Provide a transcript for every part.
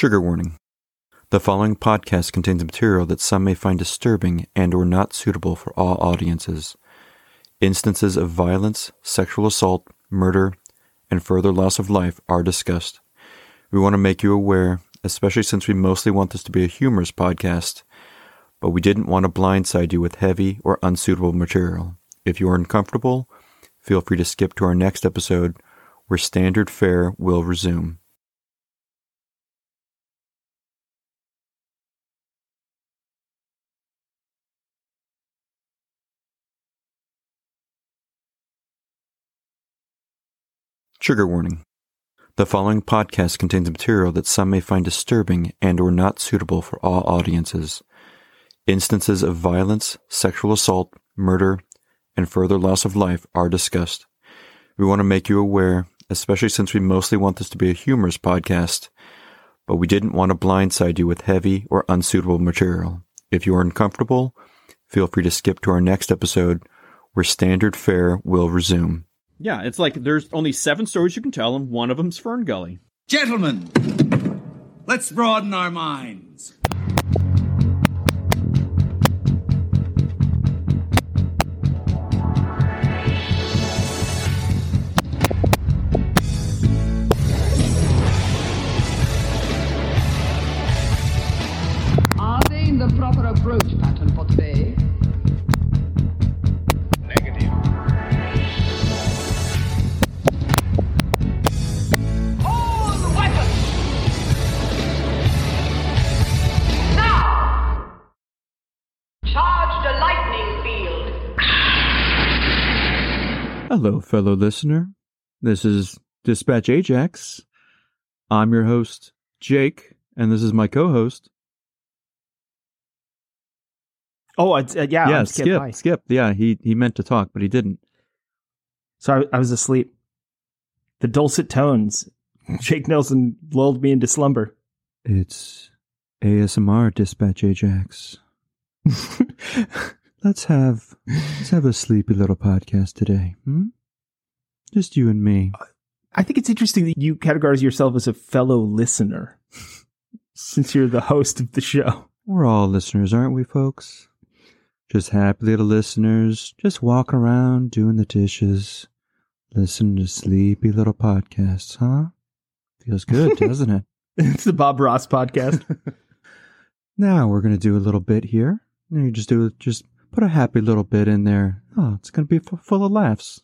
Trigger warning. The following podcast contains material that some may find disturbing and or not suitable for all audiences. Instances of violence, sexual assault, murder, and further loss of life are discussed. We want to make you aware, especially since we mostly want this to be a humorous podcast, but we didn't want to blindside you with heavy or unsuitable material. If you are uncomfortable, feel free to skip to our next episode where standard fare will resume. Trigger warning. The following podcast contains material that some may find disturbing and or not suitable for all audiences. Instances of violence, sexual assault, murder, and further loss of life are discussed. We want to make you aware, especially since we mostly want this to be a humorous podcast, but we didn't want to blindside you with heavy or unsuitable material. If you are uncomfortable, feel free to skip to our next episode where standard fare will resume. Yeah, it's like there's only seven stories you can tell, and one of them's Fern Gully. Gentlemen, let's broaden our minds. Are they in the proper approach Hello, fellow listener. This is Dispatch Ajax. I'm your host, Jake, and this is my co host. Oh, it's, uh, yeah, yeah, I'm Skip. Skip. Hi. Skip. Yeah, he, he meant to talk, but he didn't. So I, I was asleep. The dulcet tones. Jake Nelson lulled me into slumber. It's ASMR Dispatch Ajax. let's have let's have a sleepy little podcast today. Hmm? Just you and me. I think it's interesting that you categorize yourself as a fellow listener, since you're the host of the show. We're all listeners, aren't we, folks? Just happy little listeners, just walking around doing the dishes, listening to sleepy little podcasts, huh? Feels good, doesn't it? it's the Bob Ross podcast. Now we're gonna do a little bit here. You just do just put a happy little bit in there. Oh, it's gonna be f- full of laughs.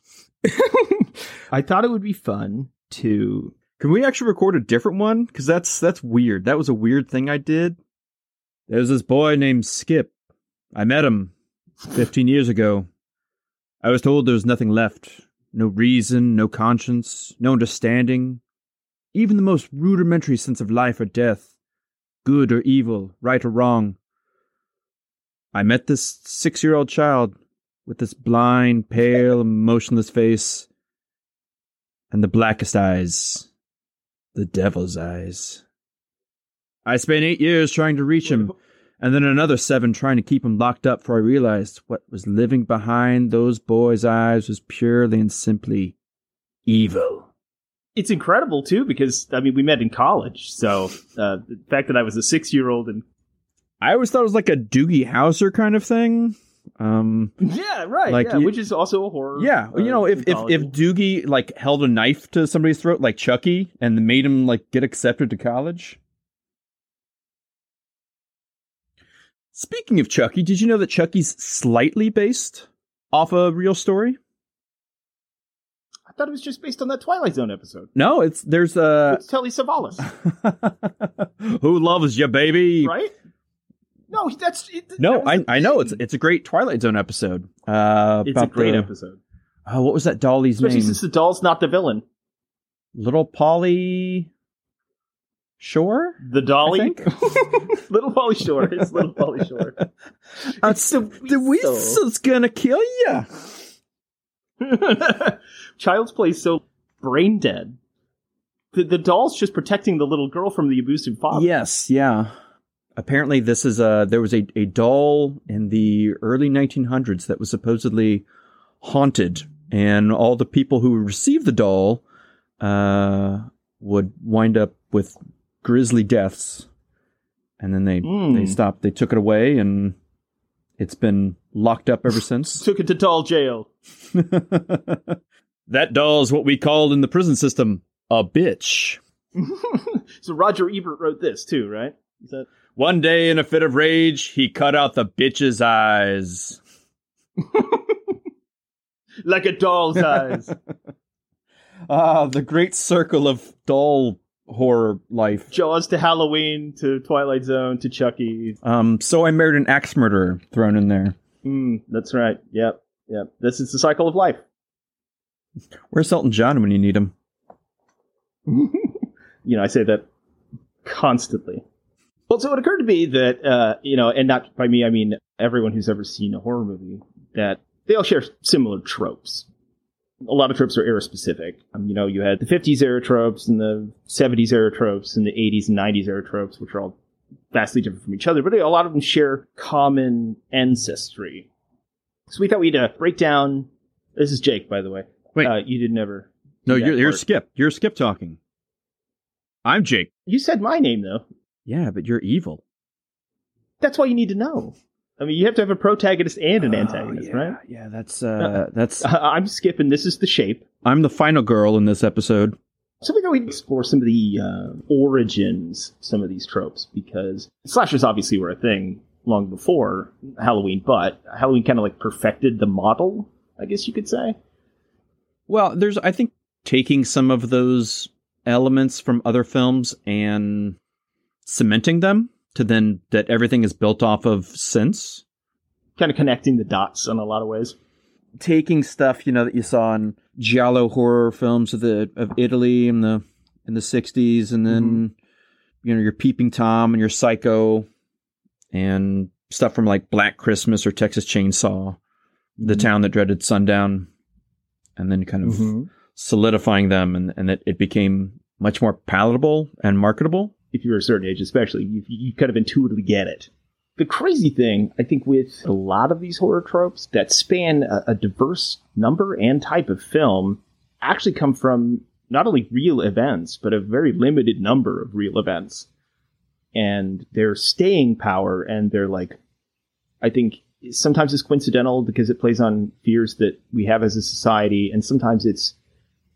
I thought it would be fun to. Can we actually record a different one? Because that's that's weird. That was a weird thing I did. There's this boy named Skip. I met him 15 years ago. I was told there was nothing left. No reason, no conscience, no understanding. Even the most rudimentary sense of life or death. Good or evil, right or wrong. I met this six year old child with this blind, pale, motionless face and the blackest eyes. The devil's eyes. I spent eight years trying to reach him, and then another seven trying to keep him locked up, for I realized what was living behind those boys' eyes was purely and simply evil. It's incredible too because I mean we met in college, so uh, the fact that I was a six year old and I always thought it was like a Doogie Howser kind of thing. Um, yeah, right, Like yeah, you- which is also a horror. yeah, uh, you know, if, if if. Doogie like held a knife to somebody's throat, like Chucky, and made him like get accepted to college. Speaking of Chucky, did you know that Chucky's slightly based off a real story? I thought it was just based on that Twilight Zone episode. No, it's there's a It's Telly Savalas, who loves you, baby. right? No, that's it, that No, was I I know it's it's a great Twilight Zone episode. Uh, it's a great the- episode, Oh, what was that dolly's especially name? since the doll's not the villain. Little Polly Shore. The dolly, think. little Polly Shore, it's little Polly Shore. Uh, It's the the whistle's gonna kill you. Child's Play is so brain dead. The, the doll's just protecting the little girl from the abusive father. Yes, yeah. Apparently, this is a there was a, a doll in the early 1900s that was supposedly haunted, and all the people who received the doll uh, would wind up with grisly deaths, and then they Mm. they stopped. They took it away, and it's been locked up ever since. Took it to doll jail. that doll's what we called in the prison system a bitch. so Roger Ebert wrote this too, right? Is that One day, in a fit of rage, he cut out the bitch's eyes. like a doll's eyes? Ah, the great circle of doll horror life. Jaws to Halloween to Twilight Zone to Chucky. Um, so I married an axe murderer thrown in there. Mm, that's right. Yep. Yep. This is the cycle of life. Where's Elton John when you need him? you know, I say that constantly. Well, so it occurred to me that, uh, you know, and not by me, I mean everyone who's ever seen a horror movie, that they all share similar tropes. A lot of tropes are era specific. Um, you know, you had the 50s era tropes and the 70s era tropes and the 80s and 90s era tropes, which are all vastly different from each other, but a lot of them share common ancestry. So we thought we'd uh, break down. This is Jake, by the way. Wait. uh, you didn't ever. No, you're, you're. Skip. You're Skip talking. I'm Jake. You said my name though. Yeah, but you're evil. That's why you need to know. I mean, you have to have a protagonist and an antagonist, Oh, yeah, right? Yeah, that's uh, that's. I'm skipping. this is the shape. I'm the final girl in this episode. So we thought we'd explore some of the uh, origins, some of these tropes, because slashers obviously were a thing long before Halloween, but Halloween kind of like perfected the model, I guess you could say. Well, there's I think taking some of those elements from other films and cementing them to then that everything is built off of since. Kind of connecting the dots in a lot of ways. Taking stuff, you know, that you saw in giallo horror films of the of Italy in the in the 60s and then you know, your peeping tom and your psycho and stuff from like Black Christmas or Texas Chainsaw, the town that dreaded sundown and then kind of Mm-hmm. solidifying them and, and it, it became much more palatable and marketable. If you're a certain age, especially, you, you kind of intuitively get it. The crazy thing, I think, with a lot of these horror tropes that span a, a diverse number and type of film actually come from not only real events, but a very limited number of real events. And their staying power and their, like, I think sometimes it's coincidental because it plays on fears that we have as a society, and sometimes it's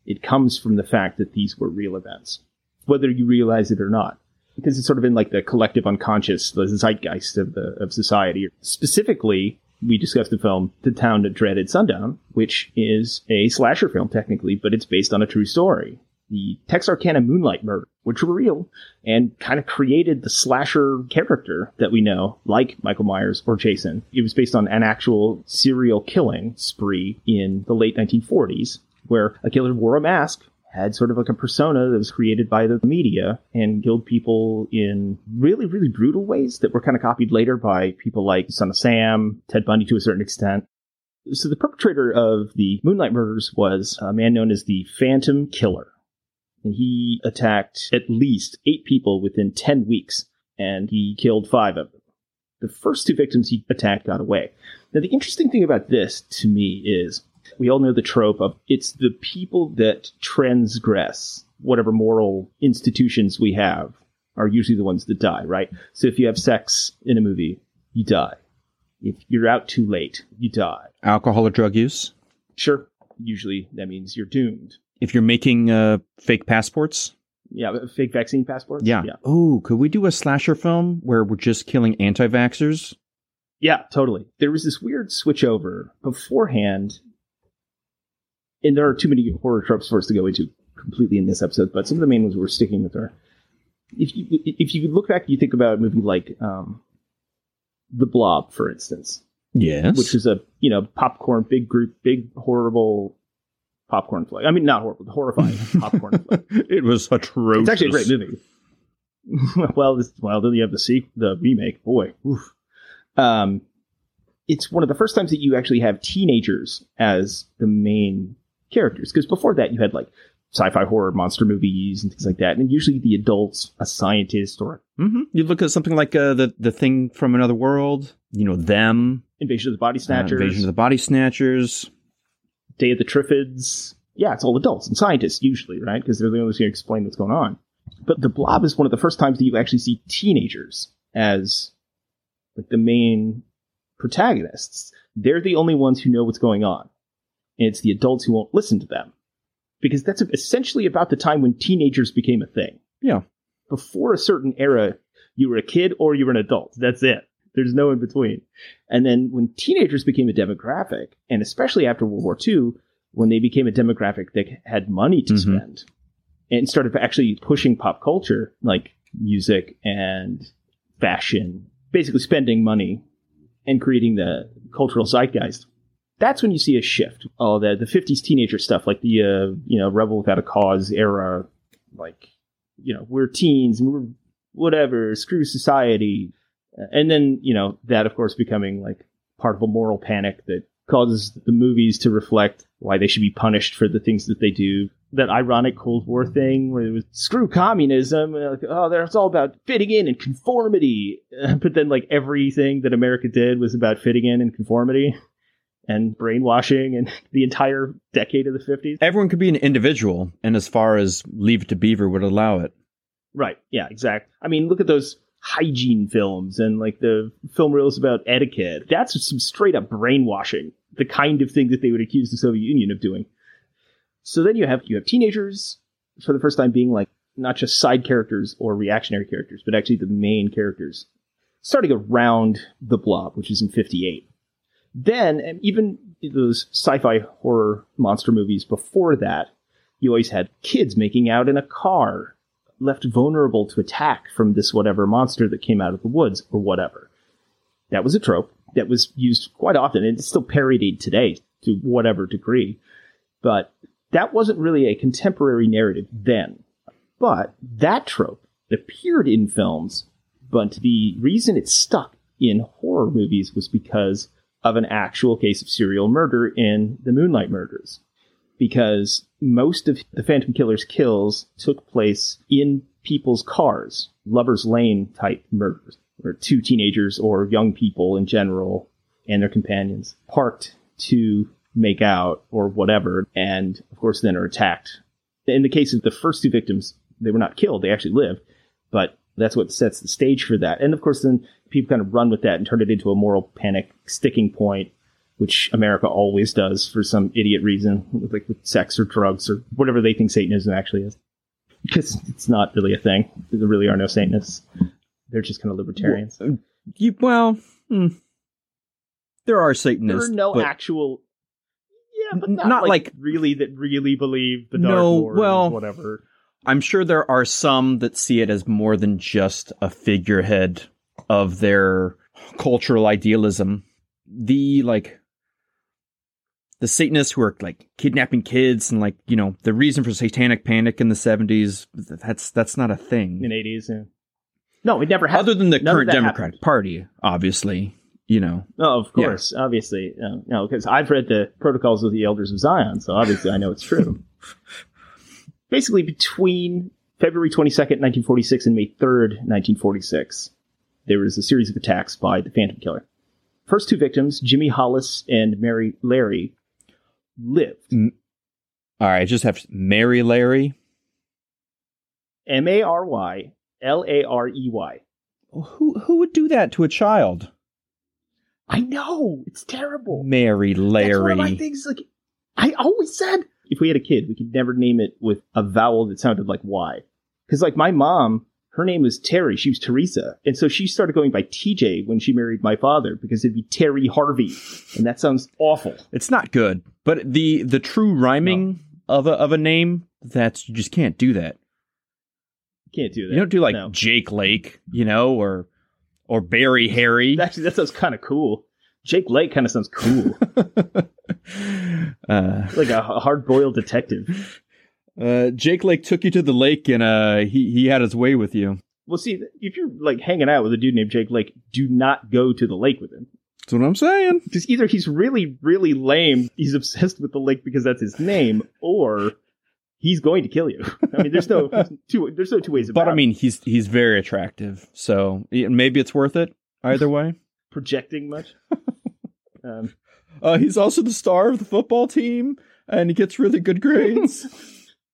it comes from the fact that these were real events, whether you realize it or not because it's sort of in like the collective unconscious, the zeitgeist of the of society. Specifically, we discussed the film "The Town That Dreaded Sundown," which is a slasher film technically, but it's based on a true story. The Texarkana Moonlight Murder, which were real and kind of created the slasher character that we know, like Michael Myers or Jason. It was based on an actual serial killing spree in the late 1940s, where a killer wore a mask had sort of like a persona that was created by the media and killed people in really, really brutal ways that were kind of copied later by people like Son of Sam, Ted Bundy to a certain extent. So the perpetrator of the Moonlight murders was a man known as the Phantom Killer. And he attacked at least eight people within 10 weeks, and he killed five of them. The first two victims he attacked got away. Now, the interesting thing about this to me is we all know the trope of it's the people that transgress whatever moral institutions we have are usually the ones that die, right? So if you have sex in a movie, you die. If you're out too late, you die. Alcohol or drug use. Sure, usually that means you're doomed. If you're making uh, fake passports. Yeah, fake vaccine passports? Yeah. Yeah. Oh, could we do a slasher film where we're just killing anti vaxxers? Yeah, totally. There was this weird switch over beforehand, and there are too many horror tropes for us to go into completely in this episode, but some of the main ones we're sticking with are. If you if you look back, you think about a movie like um, The Blob, for instance, Yes. which is a you know popcorn big group big horrible popcorn flick. I mean, not horrible, horrifying popcorn flick. it was atrocious. It's actually a great movie. well, this, well, then you have the sequel, the remake. Boy, oof. um, it's one of the first times that you actually have teenagers as the main characters. Because before that, you had like sci-fi horror monster movies and things like that, and usually the adults, a scientist or hmm You look at something like uh, the the thing from another world. You know them. Invasion of the Body uh, Snatchers, Invasion of the Body Snatchers. Day of the Triffids. Yeah, it's all adults and scientists usually, right? Because they're the ones who can explain what's going on. But the Blob is one of the first times that you actually see teenagers as like the main protagonists. They're the only ones who know what's going on. And it's the adults who won't listen to them. Because that's essentially about the time when teenagers became a thing. Yeah. Before a certain era, you were a kid or you were an adult. That's it. There's no in between. And then when teenagers became a demographic, and especially after World War II, when they became a demographic that had money to Mhm. spend and started actually pushing pop culture like music and fashion, basically spending money and creating the cultural zeitgeist. That's when you see a shift. Oh, the the 50s teenager stuff, like the uh, you know Rebel Without a Cause era, like you know we're teens and we're whatever, screw society, and then you know that of course becoming like part of a moral panic that causes the movies to reflect why they should be punished for the things that they do. That ironic Cold War thing where it was screw communism. Like, oh, it's all about fitting in and conformity. But then, like everything that America did was about fitting in and conformity and brainwashing and the entire decade of the 50s. Everyone could be an individual, and as far as Leave It to Beaver would allow it. Right. Yeah, exact. I mean, look at those hygiene films and like the film reels about etiquette. That's some straight up brainwashing, the kind of thing that they would accuse the Soviet Union of doing. So then you have you have teenagers for the first time being like not just side characters or reactionary characters, but actually the main characters. Starting around the blob, which is in 58. Then, even those sci-fi horror monster movies before that, you always had kids making out in a car left vulnerable to attack from this whatever monster that came out of the woods or whatever. That was a trope that was used quite often and it's still parodied today to whatever degree. But that wasn't really a contemporary narrative then. But that trope appeared in films, but the reason it stuck in horror movies was because of an actual case of serial murder in the Moonlight Murders because most of the Phantom Killer's kills took place in people's cars, Lover's Lane type murders, where two teenagers or young people in general and their companions parked to make out or whatever, and of course then are attacked. In the case of the first two victims, they were not killed, they actually lived, but that's what sets the stage for that. And of course then people kind of run with that and turn it into a moral panic sticking point which America always does for some idiot reason, like with sex or drugs or whatever they think Satanism actually is. Because it's not really a thing. There really are no Satanists. They're just kind of libertarians. You, well, hmm. there are there Satanists. are no but actual. Yeah, but not, not like, like- really that really believe the Dark No, Lord or well- whatever. I'm sure there are some that see it as more than just a figurehead of their cultural idealism. The like the Satanists who are like kidnapping kids and like, you know, the reason for satanic panic in the 70s, that's that's not a thing. in eighties. Yeah. No, it never happened. Other than the None current Democratic happened. Party, obviously, you know. Oh, of Yeah. course, obviously, um, no, no, because I've read the Protocols of the Elders of Zion, so obviously I know it's true. Basically, between February twenty second, nineteen forty six, and May third, nineteen forty six, there was a series of attacks by the Phantom Killer. First two victims, Jimmy Hollis and Mary Larey, lived. All right, just have Mary Larey. M A R Y L A R E Y. Who who would do that to a child? I know it's terrible. Mary That's one of my Larey. things. Like I always said, if we had a kid, we could never name it with a vowel that sounded like Y. Because like my mom, her name was Terry. She was Teresa, and so she started going by TJ when she married my father because it'd be Terry Harvey, and that sounds awful. It's not good, but the the true rhyming of a of a name that's you just can't do that. Can't do that. You don't do like No. Jake Lake, you know, or or Barry Harry. Actually, that sounds kind of cool. Jake Lake kind of sounds cool, uh, like a hard boiled detective. uh, Jake Lake took you to the lake and uh, he he had his way with you. Well, see, if you're like hanging out with a dude named Jake Lake, do not go to the lake with him. That's what I'm saying. Because either he's really, really lame, he's obsessed with the lake because that's his name, or he's going to kill you. I mean, there's no two. There's no two ways about it. But I mean, he's he's very attractive, so maybe it's worth it either way. Projecting much. um, Uh, he's also the star of the football team, and he gets really good grades.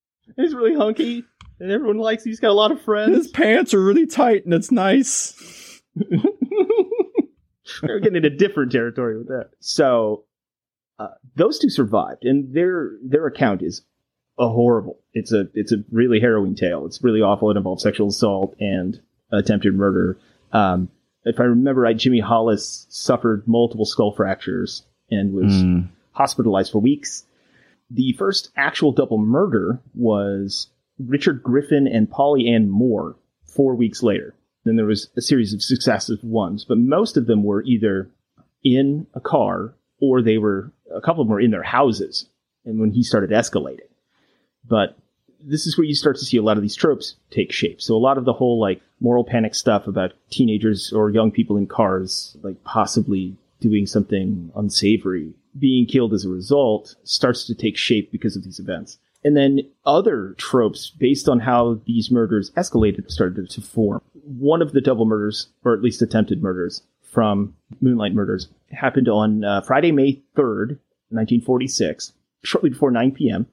he's really hunky. and everyone likes. He's got a lot of friends. His pants are really tight and it's nice. We're getting into different territory with that. So uh, those two survived, and their their account is a horrible. It's a it's a really harrowing tale. It's really awful. It involves sexual assault and attempted murder. Um, if I remember right, Jimmy Hollis suffered multiple skull fractures and was Mm. hospitalized for weeks. The first actual double murder was Richard Griffin and Polly Ann Moore four weeks later. Then there was a series of successive ones, but most of them were either in a car or they were, a couple of them were in their houses. And when he started escalating. But this is where you start to see a lot of these tropes take shape. So a lot of the whole like moral panic stuff about teenagers or young people in cars, like possibly doing something unsavory, being killed as a result, starts to take shape because of these events. And then other tropes based on how these murders escalated started to form. One of the double murders, or at least attempted murders from Moonlight Murders, happened on uh, Friday, May 3rd, 1946, shortly before 9 p.m.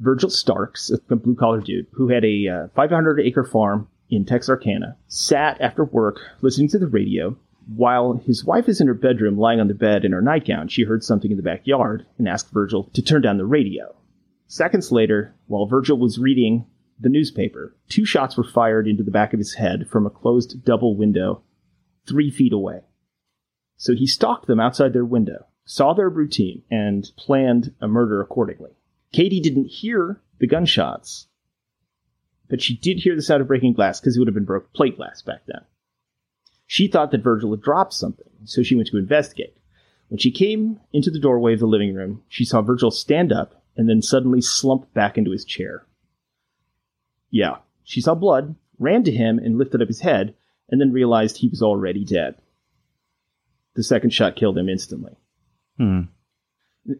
Virgil Starks, a blue collar dude who had a uh, 500 acre farm in Texarkana, sat after work listening to the radio. While his wife is in her bedroom lying on the bed in her nightgown, she heard something in the backyard and asked Virgil to turn down the radio. Seconds later, while Virgil was reading the newspaper, two shots were fired into the back of his head from a closed double window three feet away. So he stalked them outside their window, saw their routine, and planned a murder accordingly. Katie didn't hear the gunshots, but she did hear the sound of breaking glass because it would have been broke plate glass back then. She thought that Virgil had dropped something, so she went to investigate. When she came into the doorway of the living room, she saw Virgil stand up and then suddenly slump back into his chair. Yeah, she saw blood, ran to him and lifted up his head, and then realized he was already dead. The second shot killed him instantly Hmm.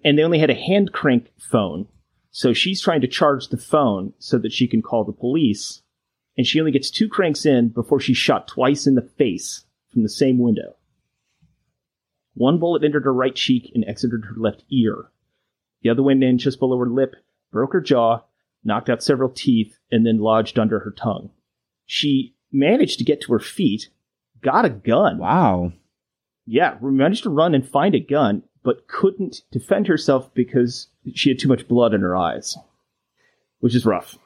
and they only had a hand crank phone. So she's trying to charge the phone so that she can call the police. And she only gets two cranks in before she's shot twice in the face from the same window. One bullet entered her right cheek and exited her left ear. The other went in just below her lip, broke her jaw, knocked out several teeth, and then lodged under her tongue. She managed to get to her feet, got a gun, Wow. yeah, managed to run and find a gun, but couldn't defend herself because she had too much blood in her eyes, which is rough.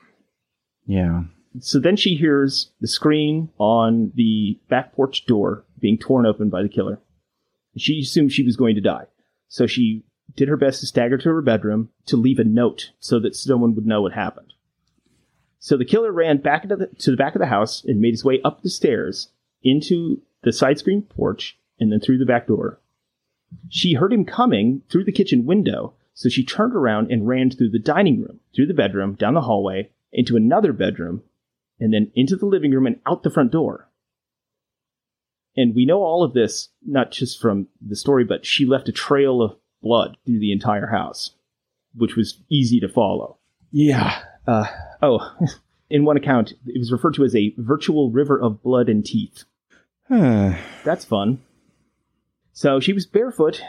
Yeah. So then she hears the screen on the back porch door being torn open by the killer. She assumed she was going to die. So she did her best to stagger to her bedroom to leave a note so that someone would know what happened. So the killer ran back into the, to the back of the house and made his way up the stairs into the side screen porch and then through the back door. She heard him coming through the kitchen window, so she turned around and ran through the dining room, through the bedroom, down the hallway, into another bedroom, and then into the living room and out the front door. And we know all of this, not just from the story, but she left a trail of blood through the entire house, which was easy to follow. Yeah. Uh, oh, in one account, it was referred to as a virtual river of blood and teeth. Huh. That's fun. So she was barefoot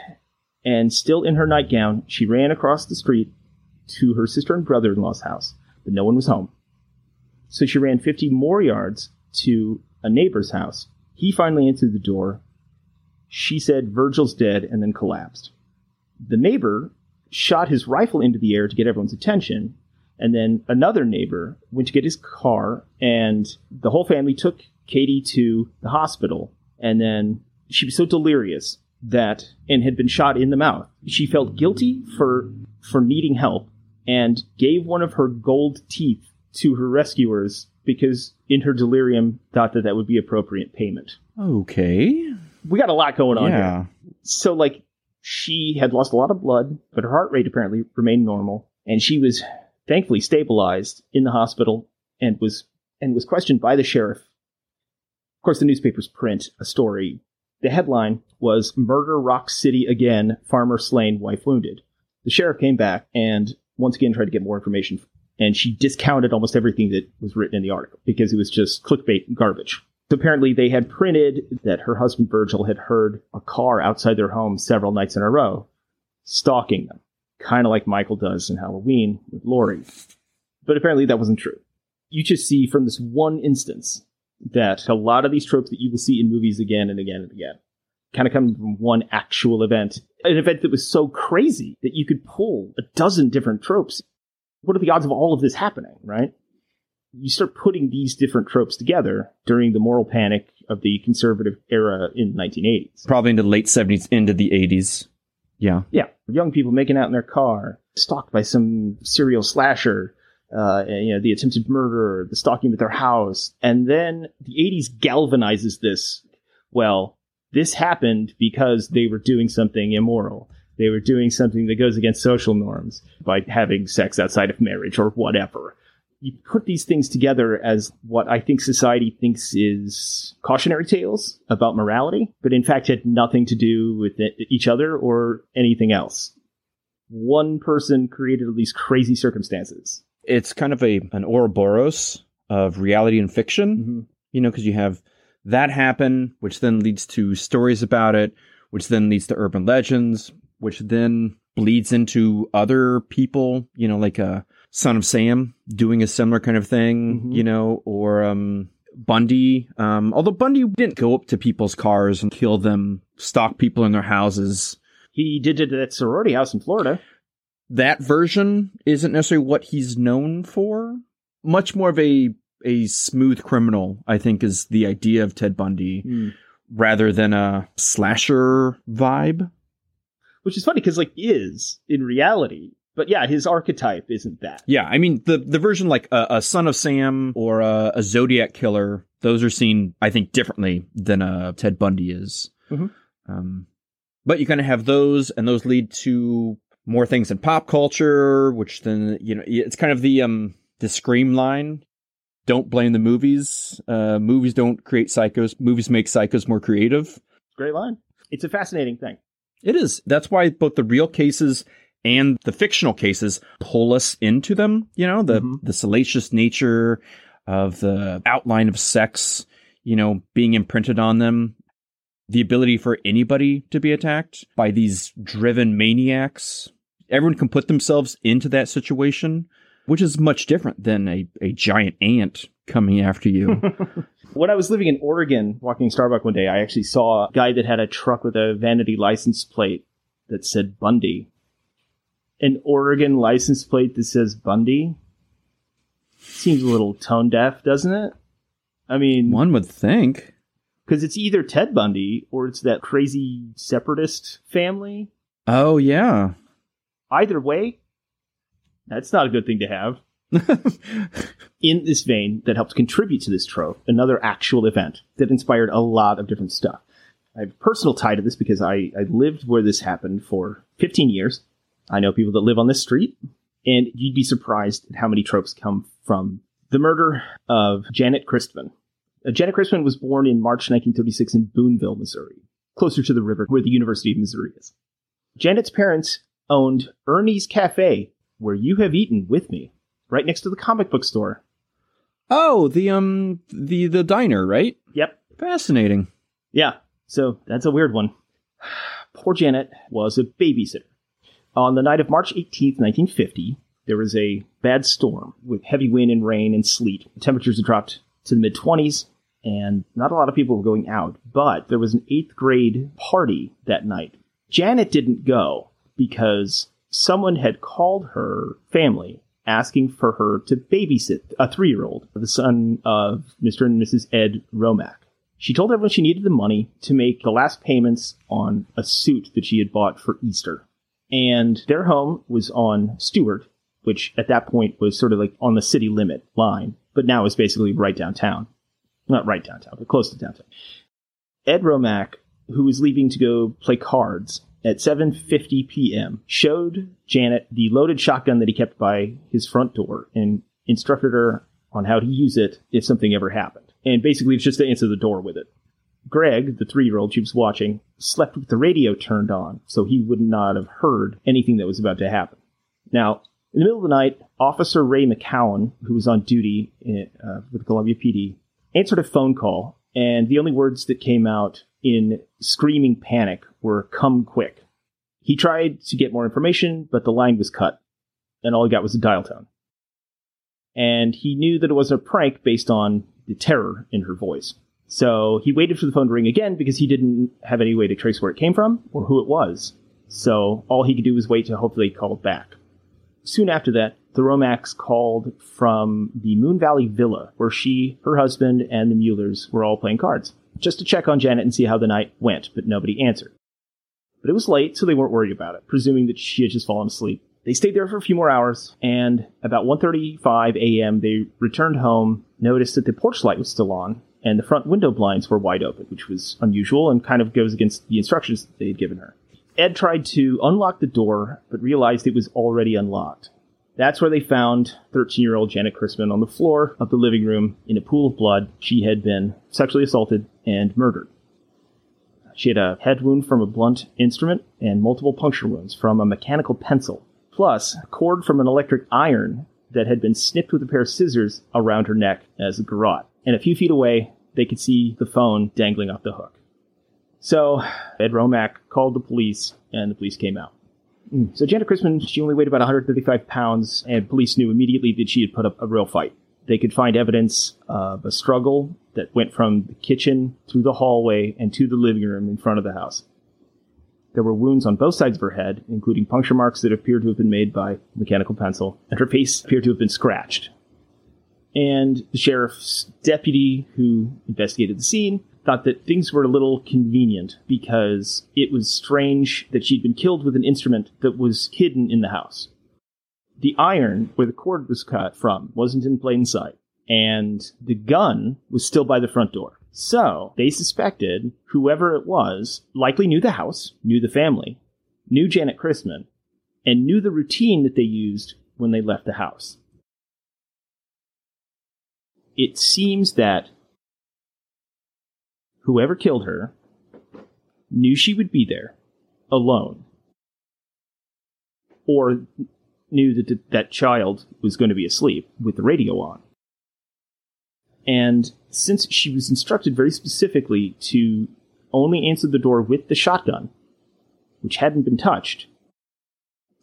and still in her nightgown. She ran across the street to her sister and brother in law's house, but no one was home. So she ran 50 more yards to a neighbor's house. He finally answered the door. She said, Virgil's dead, and then collapsed. The neighbor shot his rifle into the air to get everyone's attention, and then another neighbor went to get his car, and the whole family took Katie to the hospital. And then she was so delirious that, and had been shot in the mouth, she felt guilty for for needing help, and gave one of her gold teeth to her rescuers because, in her delirium, thought that that would be appropriate payment. Okay. We got a lot going on here Yeah. so like she had lost a lot of blood, but her heart rate apparently remained normal, and she was thankfully stabilized in the hospital and was and was questioned by the sheriff. Of course, the newspapers print a story. The headline was "Murder Rock City Again: Farmer Slain, Wife Wounded." The sheriff came back and once again tried to get more information, and she discounted almost everything that was written in the article because it was just clickbait garbage. So apparently they had printed that her husband Virgil had heard a car outside their home several nights in a row, stalking them, kind of like Michael does in Halloween with Laurie. But apparently that wasn't true. You just see from this one instance that a lot of these tropes that you will see in movies again and again and again kind of come from one actual event. An event that was so crazy that you could pull a dozen different tropes. What are the odds of all of this happening, right? You start putting these different tropes together during the moral panic of the conservative era in 1980s. Probably into the late 70s, into the 80s. Yeah. Yeah, young people making out in their car, stalked by some serial slasher, uh, you know, the attempted murder, the stalking at their house, and then the '80s galvanizes this. Well, this happened because they were doing something immoral. They were doing something that goes against social norms by having sex outside of marriage or whatever. You put these things together as what I think society thinks is cautionary tales about morality, but in fact had nothing to do with it- each other or anything else. One person created all these crazy circumstances. It's kind of a an Ouroboros of reality and fiction. Mm-hmm. you know, because you have that happen, which then leads to stories about it, which then leads to urban legends, which then bleeds into other people, you know, like a Son of Sam doing a similar kind of thing, Mhm. you know, or um, Bundy. Um, although Bundy didn't go up to people's cars and kill them, stalk people in their houses. He did it at sorority house in Florida. That version isn't necessarily what he's known for. Much more of a a smooth criminal, I think, is the idea of Ted Bundy rather than a slasher vibe. Which is funny because, like, is in reality. But yeah, his archetype isn't that. Yeah, I mean the the version like a, a Son of Sam or a, a Zodiac killer, those are seen, I think, differently than a Ted Bundy is. Mhm. Um, but you kind of have those, and those lead to more things in pop culture, which then you know it's kind of the um the scream line. Don't blame the movies. Uh, movies don't create psychos. Movies make psychos more creative. Great line. It's a fascinating thing. It is. That's why both the real cases and the fictional cases pull us into them. You know, the Mhm. the salacious nature of the outline of sex, you know, being imprinted on them, the ability for anybody to be attacked by these driven maniacs. Everyone can put themselves into that situation, which is much different than a, a giant ant coming after you. When I was living in Oregon, walking Starbucks one day, I actually saw a guy that had a truck with a vanity license plate that said Bundy. An Oregon license plate that says Bundy seems a little tone deaf, doesn't it? I mean, One would think. because it's either Ted Bundy or it's that crazy separatist family. Oh yeah. Either way, that's not a good thing to have. in this vein that helped contribute to this trope, another actual event that inspired a lot of different stuff. I have a personal tie to this because I, I lived where this happened for 15 years. I know people that live on this street, and you'd be surprised at how many tropes come from the murder of Janet Christman. Uh, Janet Christman was born in March 1936 in Boonville, Missouri, closer to the river where the University of Missouri is. Janet's parents owned Ernie's Cafe, where you have eaten with me, right next to the comic book store. Oh, the um the the diner, right? Yep. Fascinating. Yeah. So that's a weird one. Poor Janet was a babysitter. On the night of March 18th, 1950, there was a bad storm with heavy wind and rain and sleet. Temperatures had dropped to the mid 20s, and not a lot of people were going out. But there was an eighth grade party that night. Janet didn't go because someone had called her family asking for her to babysit a three year old, the son of Mr. and Mrs. Ed Romack. She told everyone she needed the money to make the last payments on a suit that she had bought for Easter. And their home was on Stewart, which at that point was sort of like on the city limit line, but now is basically right downtown. Not right downtown, but close to downtown. Ed Romack, who was leaving to go play cards at 7:50 p.m., showed Janet the loaded shotgun that he kept by his front door and instructed her on how to use it if something ever happened. And basically, it's just to answer the door with it. Greg, the three-year-old she was watching, slept with the radio turned on, so he would not have heard anything that was about to happen. Now, in the middle of the night, Officer Ray McCowan, who was on duty in, uh, with the Columbia PD, answered a phone call, and the only words that came out in screaming panic were "Come quick." He tried to get more information, but the line was cut, and all he got was a dial tone. and he knew that it was a prank based on the terror in her voice. So he waited for the phone to ring again because he didn't have any way to trace where it came from or who it was. So all he could do was wait to hopefully call back. Soon after that, the Romacks called from the Moon Valley Villa, where she, her husband, and the Muellers were all playing cards, just to check on Janet and see how the night went, but nobody answered. But it was late, so they weren't worried about it, presuming that she had just fallen asleep. They stayed there for a few more hours, and about 1.35 a.m. they returned home, noticed that the porch light was still on, and the front window blinds were wide open, which was unusual and kind of goes against the instructions that they had given her. Ed tried to unlock the door, but realized it was already unlocked. That's where they found 13 year old Janet Christman on the floor of the living room in a pool of blood. She had been sexually assaulted and murdered. She had a head wound from a blunt instrument and multiple puncture wounds from a mechanical pencil, plus a cord from an electric iron that had been snipped with a pair of scissors around her neck as a garrote. And a few feet away, they could see the phone dangling off the hook. So Ed Romack called the police, and the police came out. Mm. So Janet Christman, she only weighed about 135 pounds, and police knew immediately that she had put up a real fight. They could find evidence of a struggle that went from the kitchen through the hallway and to the living room in front of the house. There were wounds on both sides of her head, including puncture marks that appeared to have been made by a mechanical pencil, and her face appeared to have been scratched. And the sheriff's deputy who investigated the scene thought that things were a little convenient because it was strange that she'd been killed with an instrument that was hidden in the house. The iron where the cord was cut from wasn't in plain sight, and the gun was still by the front door. So they suspected whoever it was likely knew the house, knew the family, knew Janet Christman, and knew the routine that they used when they left the house. It seems that whoever killed her knew she would be there alone or knew that th- that child was going to be asleep with the radio on. And since she was instructed very specifically to only answer the door with the shotgun, which hadn't been touched,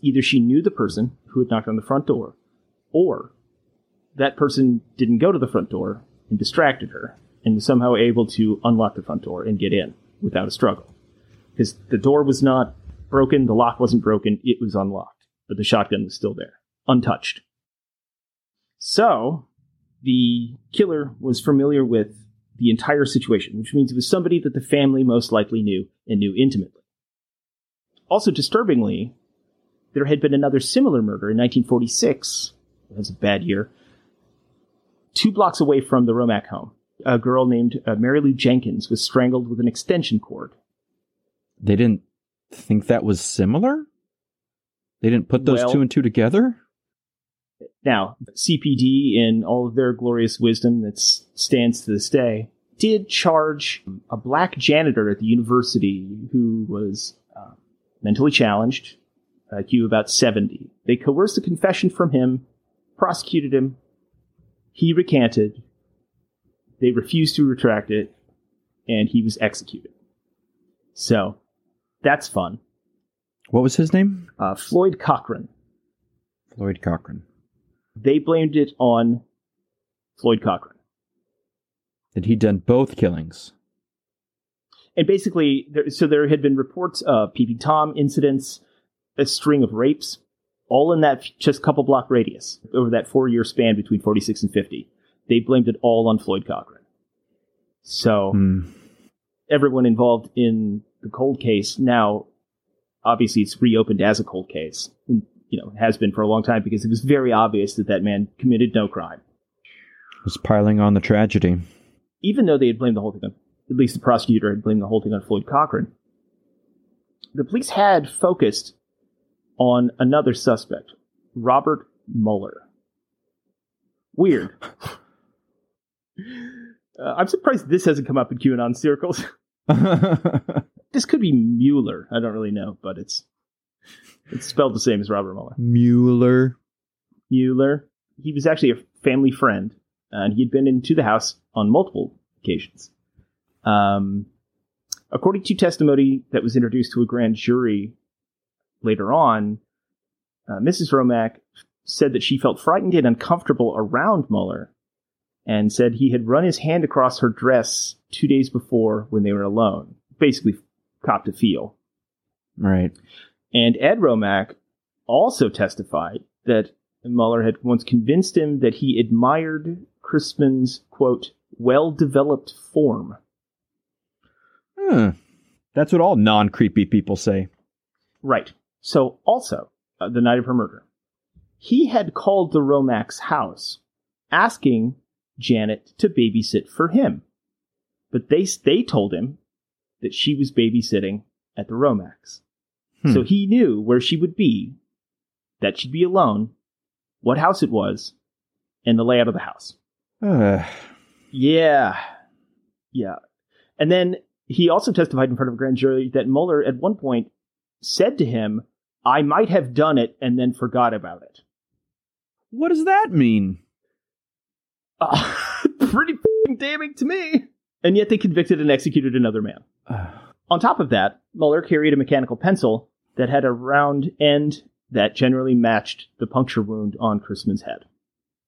either she knew the person who had knocked on the front door, or that person didn't go to the front door and distracted her and was somehow able to unlock the front door and get in without a struggle. Because the door was not broken, the lock wasn't broken, it was unlocked, but the shotgun was still there, untouched. So, the killer was familiar with the entire situation, which means it was somebody that the family most likely knew and knew intimately. Also, disturbingly, there had been another similar murder in 1946. It was a bad year. Two blocks away from the Romack home, a girl named uh, Mary Lou Jenkins was strangled with an extension cord. They didn't think that was similar? They didn't put those Well- two and two together? Now, CPD, in all of their glorious wisdom that stands to this day, did charge a black janitor at the university who was uh, mentally challenged, IQ about 70. They coerced a confession from him, prosecuted him. He recanted. They refused to retract it, and he was executed. So, that's fun. What was his name? Uh, Floyd Cochran. Floyd Cochran. They blamed it on Floyd Cochran. Had he'd done both killings? and basically, there, so there had been reports of peeping tom incidents, a string of rapes, all in that just couple block radius over that four year span between 46 and 50. They blamed it all on Floyd Cochran. So Hmm. everyone involved in the cold case now, obviously, it's reopened as a cold case. And, you know, has been for a long time because it was very obvious that that man committed no crime. Was piling on the tragedy. even though they had blamed the whole thing on, at least the prosecutor had blamed the whole thing on Floyd Cochran, the police had focused on another suspect, Robert Mueller. Weird. Uh, I'm surprised this hasn't come up in QAnon circles. this could be Mueller. I don't really know, but it's it's spelled the same as Robert Mueller. Mueller. Mueller. He was actually a family friend, and he'd been into the house on multiple occasions. Um, according to testimony that was introduced to a grand jury later on, uh, Mrs. Romack said that she felt frightened and uncomfortable around Mueller and said he had run his hand across her dress two days before when they were alone. Basically, copped a feel. Right. And Ed Romack also testified that Mueller had once convinced him that he admired Christman's, quote, well developed form. Huh. That's what all non creepy people say. Right. So, also, uh, the night of her murder, he had called the Romacks' house asking Janet to babysit for him. But they, they told him that she was babysitting at the Romacks. Hmm. So he knew where she would be, that she'd be alone, what house it was, and the layout of the house. Uh, Yeah. Yeah. And then he also testified in front of a grand jury that Mueller at one point said to him, I might have done it and then forgot about it. what does that mean? Uh, pretty damning to me. And yet they convicted and executed another man. On top of that, Mueller carried a mechanical pencil that had a round end that generally matched the puncture wound on Christman's head.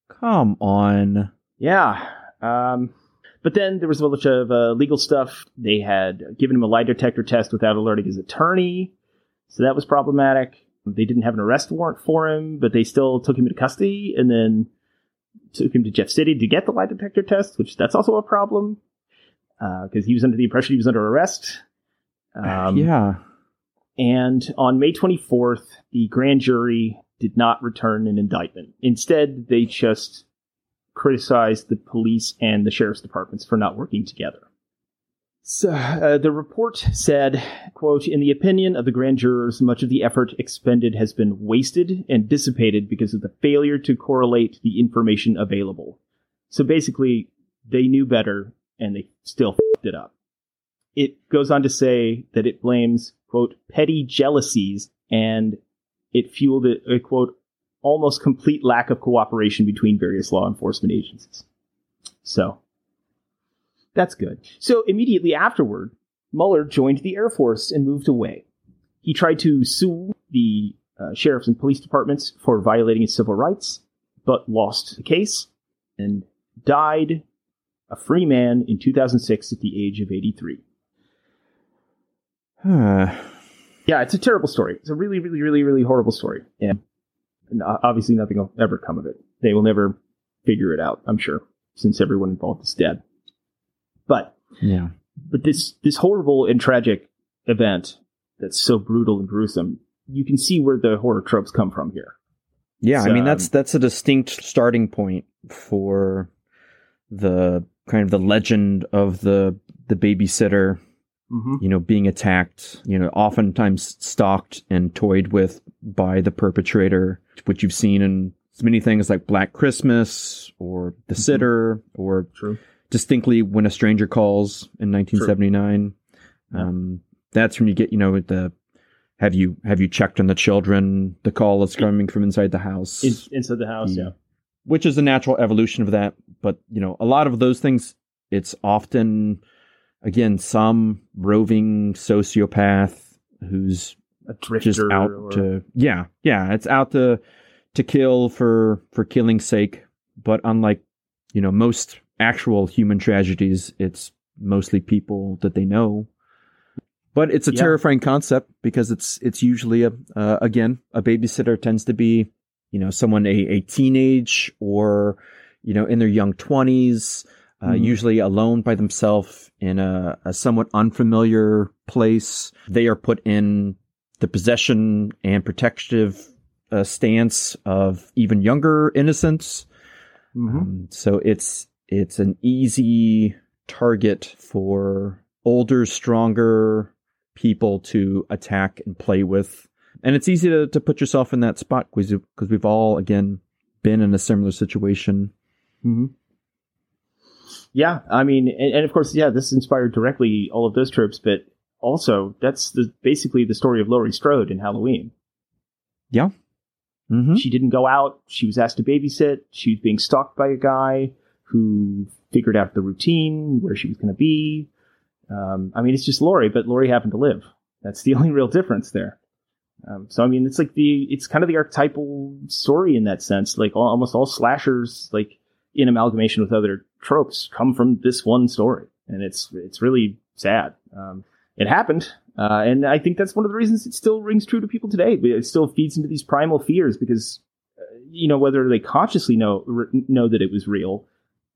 come on. Yeah. Um, but then there was a bunch of uh, legal stuff. They had given him a lie detector test without alerting his attorney. So that was problematic. They didn't have an arrest warrant for him, but they still took him into custody and then took him to Jeff City to get the lie detector test, which that's also a problem because he was under the impression he was under arrest. Um, yeah. and on May 24th, the grand jury did not return an indictment. Instead, they just criticized the police and the sheriff's departments for not working together. So, uh, the report said, quote, in the opinion of the grand jurors, much of the effort expended has been wasted and dissipated because of the failure to correlate the information available. So basically, they knew better and they still f***ed it up. It goes on to say that it blames, quote, petty jealousies and it fueled a, a quote, almost complete lack of cooperation between various law enforcement agencies. So, that's good. So immediately afterward, Mueller joined the Air Force and moved away. He tried to sue the uh, sheriffs and police departments for violating his civil rights, but lost the case and died a free man in 2006 at the age of 83. Uh, Yeah, it's a terrible story. It's a really, really, really, really horrible story. And, and obviously nothing will ever come of it. They will never figure it out, I'm sure, since everyone involved is dead. But yeah. but this this horrible and tragic event that's so brutal and gruesome, you can see where the horror tropes come from here. Yeah, I mean that's um, that's a distinct starting point for the kind of the legend of the the babysitter, Mm-hmm. you know, being attacked, you know, oftentimes stalked and toyed with by the perpetrator, which you've seen in many things like Black Christmas or The Sitter or True. Distinctly when a stranger calls in 1979 Yeah. um that's when you get you know the have you have you checked on the children the call is coming from inside the house In, inside the house, yeah. which is a natural evolution of that but you know a lot of those things it's often again some roving sociopath who's A just out or, to yeah yeah it's out to to kill for for killing's sake but unlike you know most actual human tragedies it's mostly people that they know but it's a Yeah. terrifying concept because it's it's usually a uh, again a babysitter tends to be you know someone a, a teenage or you know in their young 20s uh, Mhm. usually alone by themselves in a, a somewhat unfamiliar place they are put in the possession and protective uh, stance of even younger innocents Mhm. um, so it's it's an easy target for older, stronger people to attack and play with, and it's easy to, to put yourself in that spot because because we've all again been in a similar situation. hmm Yeah, I mean, and, and of course, yeah, this inspired directly all of those tropes, but also that's the basically the story of Laurie Strode in Halloween. Mm-hmm. She didn't go out. She was asked to babysit. She was being stalked by a guy who figured out the routine, where she was going to be. Um, I mean, it's just Laurie, but Laurie happened to live. That's the only real difference there. Um, so I mean, it's like the it's kind of the archetypal story in that sense. Like all, almost all slashers, like in amalgamation with other tropes, come from this one story, and it's it's really sad. Um, it happened, uh, and I think that's one of the reasons it still rings true to people today. It still feeds into these primal fears because uh, you know whether they consciously know know that it was real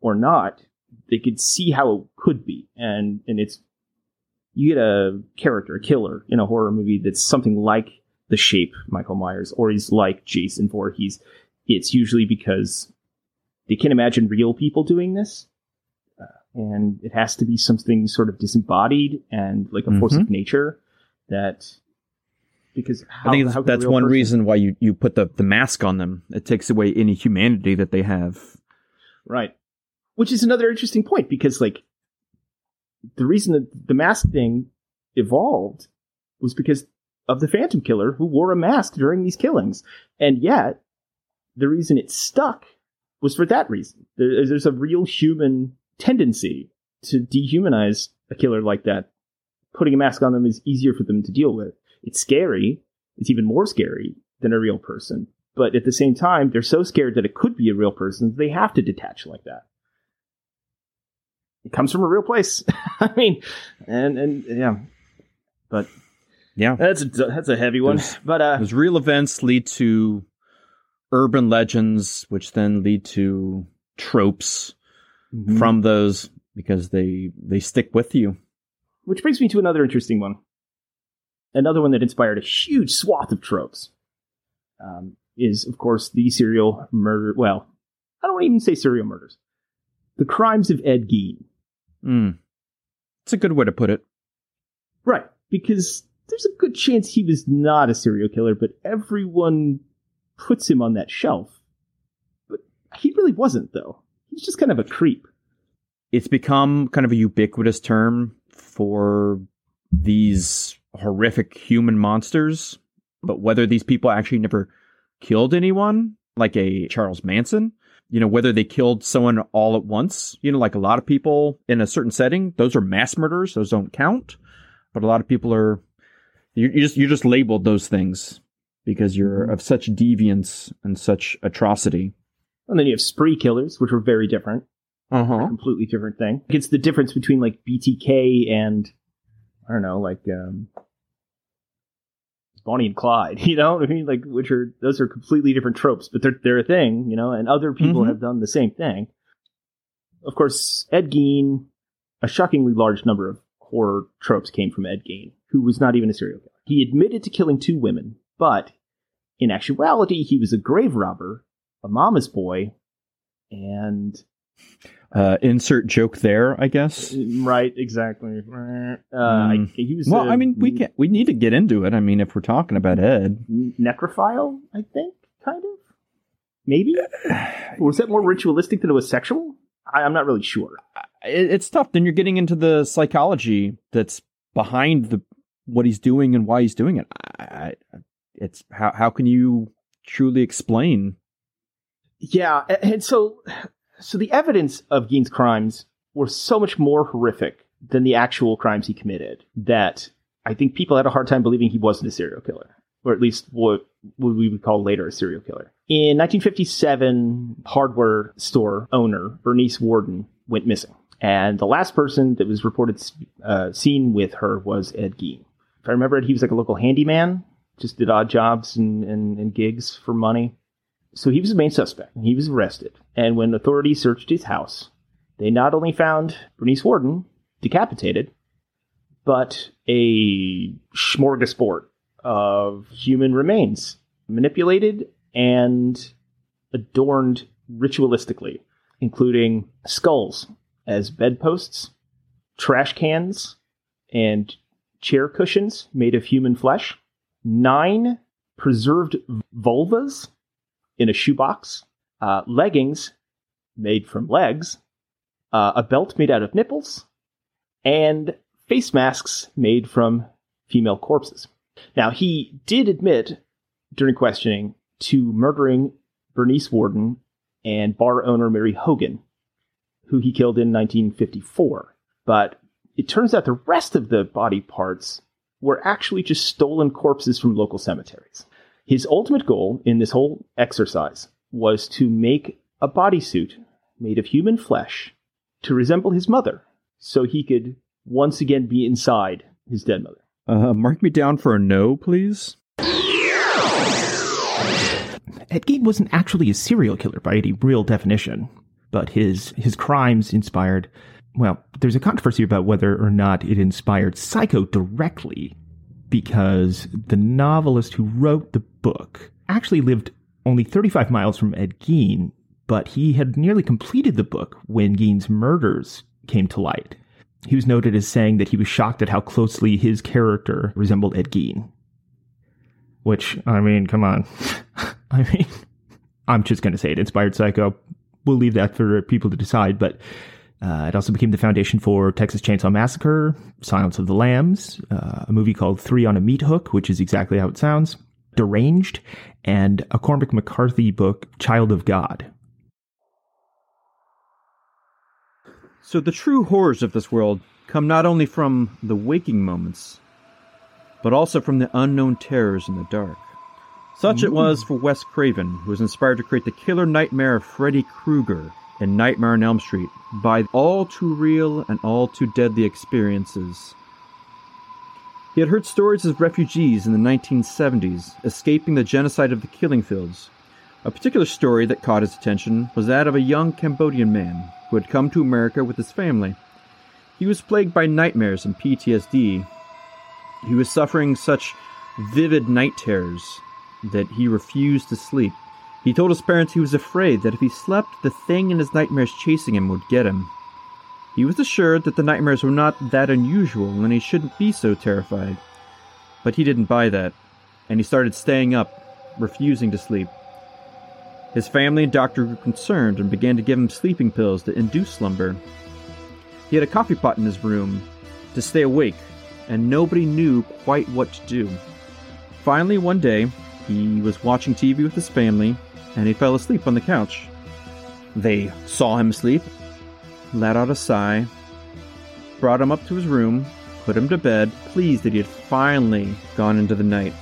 or not, they could see how it could be, and and it's you get a character, a killer in a horror movie that's something like the shape Michael Myers, or he's like Jason Voorhees. It's usually because they can't imagine real people doing this, uh, and it has to be something sort of disembodied and like a force Mhm. of nature that. Because how, I think that's, could a that's real one person- reason why you, you put the, the mask on them. It takes away any humanity that they have. Right. Which is another interesting point because, like, the reason that the mask thing evolved was because of the Phantom Killer who wore a mask during these killings. And yet, the reason it stuck was for that reason. There's a real human tendency to dehumanize a killer like that. Putting a mask on them is easier for them to deal with. It's scary. It's even more scary than a real person. But at the same time, they're so scared that it could be a real person, they have to detach like that. It comes from a real place. I mean, and and yeah, but Yeah. that's a, that's a heavy one. Those- But uh, Those real events lead to urban legends, which then lead to tropes Mm-hmm. from those because they they stick with you. Which brings me to another interesting one. Another one that inspired a huge swath of tropes um, is, of course, the serial murder. Well, I don't even say serial murders. The crimes of Ed Gein. Mm. It's a good way to put it. Right. Because there's a good chance he was not a serial killer, but everyone puts him on that shelf. But he really wasn't, though. He's just kind of a creep. It's become kind of a ubiquitous term for these horrific human monsters, but whether these people actually never killed anyone, like a Charles Manson, you know, whether they killed someone all at once, you know, like a lot of people in a certain setting, those are mass murders, those don't count. But a lot of people are you, you just you just labeled those things because you're of such deviance and such atrocity. And then you have spree killers, which were very different. Uh-huh. completely different thing. It's the difference between like BTK and I don't know, like um Bonnie and Clyde, you know what I mean? Like which are those are completely different tropes, but they're they're a thing, you know, and other people Mhm. have done the same thing. Of course, Ed Gein, a shockingly large number of horror tropes came from Ed Gein, who was not even a serial killer. He admitted to killing two women, but in actuality, he was a grave robber, a mama's boy, and Uh, insert joke there, I guess. Right, exactly. Uh, I, Mm. he was Well, I mean, we can we need to get into it. I mean, if we're talking about Ed, necrophile. I think, kind of, maybe. Was that more ritualistic than it was sexual? I, I'm not really sure. it, it's tough. Then you're getting into the psychology that's behind the what he's doing and why he's doing it. I, I, it's how how can you truly explain? Yeah, and so, so the evidence of Gein's crimes were so much more horrific than the actual crimes he committed that I think people had a hard time believing he wasn't a serial killer, or at least what, what we would call later a serial killer. In 1957, hardware store owner Bernice Worden went missing, and the last person that was reported uh, seen with her was Ed Gein. If I remember it, he was like a local handyman, just did odd jobs and, and, and gigs for money. So he was the main suspect, he was arrested. And when authorities searched his house, they not only found Bernice Worden decapitated, but a smorgasbord of human remains, manipulated and adorned ritualistically, including skulls as bedposts, trash cans, and chair cushions made of human flesh, nine preserved vulvas in a shoebox, uh, leggings made from legs, uh, a belt made out of nipples, and face masks made from female corpses. Now, he did admit during questioning to murdering Bernice Worden and bar owner Mary Hogan, who he killed in 1954. But it turns out the rest of the body parts were actually just stolen corpses from local cemeteries. His ultimate goal in this whole exercise was to make a bodysuit made of human flesh to resemble his mother so he could once again be inside his dead mother. Uh, mark me down for a no, please. Ed Gein wasn't actually a serial killer by any real definition, but his his crimes inspired. Well, there's a controversy about whether or not it inspired Psycho directly, because the novelist who wrote the book actually lived only 35 miles from Ed Gein, but he had nearly completed the book when Gein's murders came to light. He was noted as saying that he was shocked at how closely his character resembled Ed Gein. Which, I mean, come on. I mean, I'm just going to say it inspired Psycho. We'll leave that for people to decide, but uh, it also became the foundation for Texas Chainsaw Massacre, Silence of the Lambs, uh, a movie called Three on a Meat Hook, which is exactly how it sounds, Deranged, and a Cormac McCarthy book, Child of God. So the true horrors of this world come not only from the waking moments, but also from the unknown terrors in the dark. Such it was for Wes Craven, who was inspired to create the killer nightmare of Freddy Krueger in Nightmare on Elm Street by all too real and all too deadly experiences. He had heard stories of refugees in the 1970s escaping the genocide of the killing fields. A particular story that caught his attention was that of a young Cambodian man who had come to America with his family. He was plagued by nightmares and PTSD. He was suffering such vivid night terrors that he refused to sleep. He told his parents he was afraid that if he slept, the thing in his nightmares chasing him would get him. He was assured that the nightmares were not that unusual and he shouldn't be so terrified. But he didn't buy that, and he started staying up, refusing to sleep. His family and doctor grew concerned and began to give him sleeping pills to induce slumber. He had a coffee pot in his room to stay awake, and nobody knew quite what to do. Finally, one day, he was watching TV with his family, and he fell asleep on the couch. They saw him asleep, let out a sigh, brought him up to his room, put him to bed, pleased that he had finally gone into the night.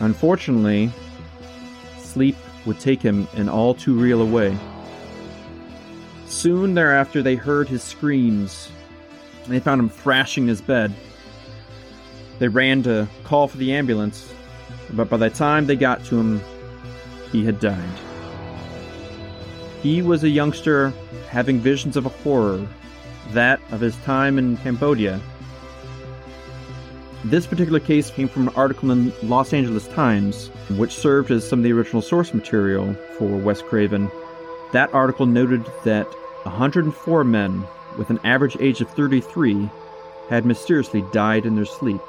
Unfortunately, sleep would take him in all too real a way. Soon thereafter, they heard his screams. They found him thrashing his bed. They ran to call for the ambulance, but by the time they got to him, he had died. He was a youngster having visions of a horror, that of his time in Cambodia. This particular case came from an article in the Los Angeles Times, which served as some of the original source material for Wes Craven. That article noted that 104 men with an average age of 33 had mysteriously died in their sleep.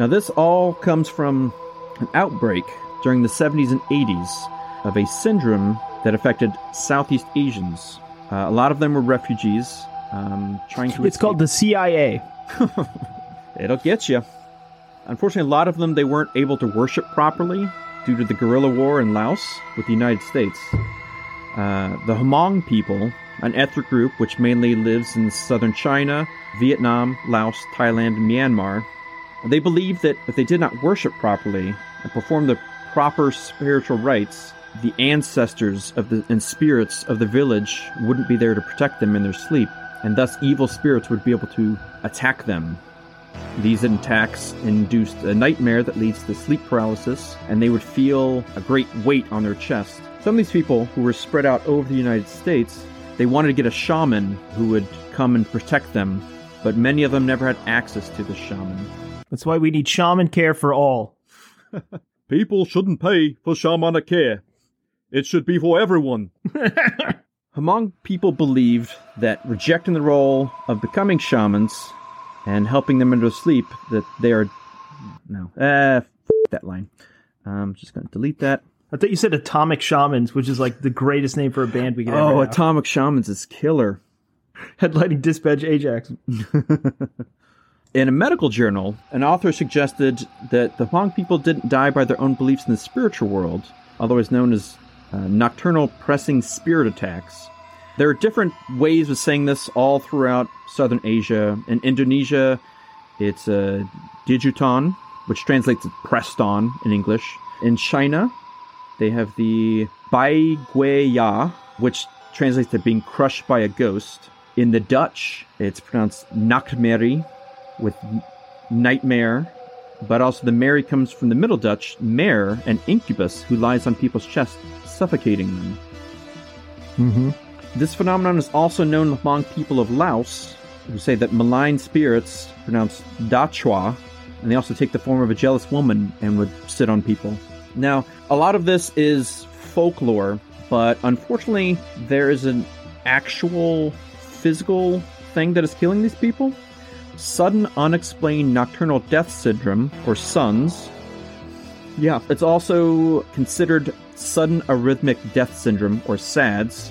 Now, this all comes from an outbreak during the 70s and 80s of a syndrome that affected Southeast Asians. Uh, a lot of them were refugees um, trying to. It's called the CIA. It'll get you. Unfortunately, a lot of them they weren't able to worship properly due to the guerrilla war in Laos with the United States. Uh, the Hmong people, an ethnic group which mainly lives in southern China, Vietnam, Laos, Thailand, and Myanmar, they believed that if they did not worship properly and perform the proper spiritual rites, the ancestors of the and spirits of the village wouldn't be there to protect them in their sleep, and thus evil spirits would be able to attack them. These attacks induced a nightmare that leads to sleep paralysis, and they would feel a great weight on their chest. Some of these people who were spread out over the United States, they wanted to get a shaman who would come and protect them, but many of them never had access to the shaman. That's why we need shaman care for all. People shouldn't pay for shamanic care. It should be for everyone. Hmong people believed that rejecting the role of becoming shamans and helping them into sleep, that they are no, uh, f- that line. I'm just going to delete that. I thought you said Atomic Shamans, which is like the greatest name for a band we could ever Oh, have. Atomic Shamans is killer. Headlining Dispatch Ajax. In a medical journal, an author suggested that the Hmong people didn't die by their own beliefs in the spiritual world, otherwise known as uh, nocturnal pressing spirit attacks. There are different ways of saying this all throughout southern Asia. In Indonesia, It's a Dijuton, which translates to pressed on in English. In China, they have the Bai Gui Ya, which translates to being crushed by a ghost. In the Dutch, it's pronounced Nachtmerrie, with nightmare, but also the Mary comes from the Middle Dutch, mare, an incubus who lies on people's chests, suffocating them. Mm-hmm. This phenomenon is also known among people of Laos, who say that malign spirits, pronounced Da Chua, and they also take the form of a jealous woman and would sit on people. Now, a lot of this is folklore, but unfortunately, there is an actual physical thing that is killing these people. Sudden unexplained nocturnal death syndrome, or SUNS. Yeah, it's also considered sudden arrhythmic death syndrome, or SADS.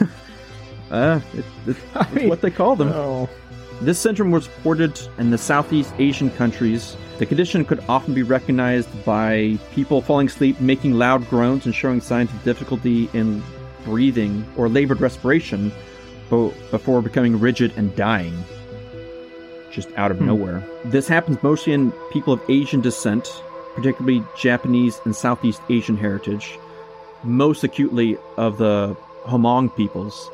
uh, it, it, it's what they call them. Oh. This syndrome was reported in the Southeast Asian countries. The condition could often be recognized by people falling asleep, making loud groans, and showing signs of difficulty in breathing or labored respiration before becoming rigid and dying. Just out of nowhere. This happens mostly in people of Asian descent, particularly Japanese and Southeast Asian heritage, most acutely of the Hmong peoples.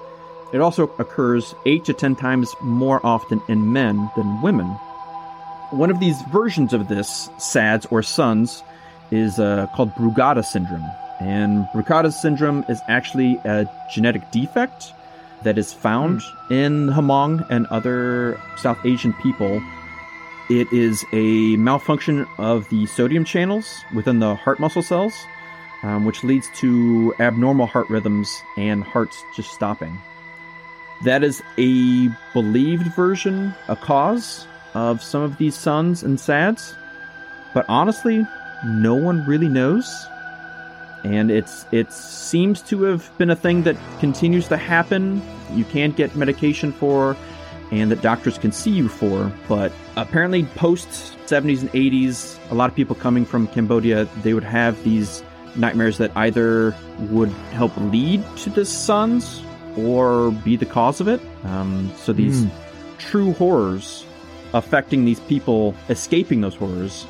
It also occurs 8 to 10 times more often in men than women. One of these versions of this, SADS or SUNS, is uh, called Brugada syndrome. And Brugada syndrome is actually a genetic defect that is found in Hmong and other South Asian people. It is a malfunction of the sodium channels within the heart muscle cells, um, which leads to abnormal heart rhythms and hearts just stopping. That is a believed version, a cause of some of these suns and sads. But honestly, no one really knows. And it's it seems to have been a thing that continues to happen. You can't get medication for, and that doctors can see you for. But apparently, post 70s and 80s, a lot of people coming from Cambodia, they would have these nightmares that either would help lead to the suns or be the cause of it. Um, so these true horrors affecting these people, escaping those horrors,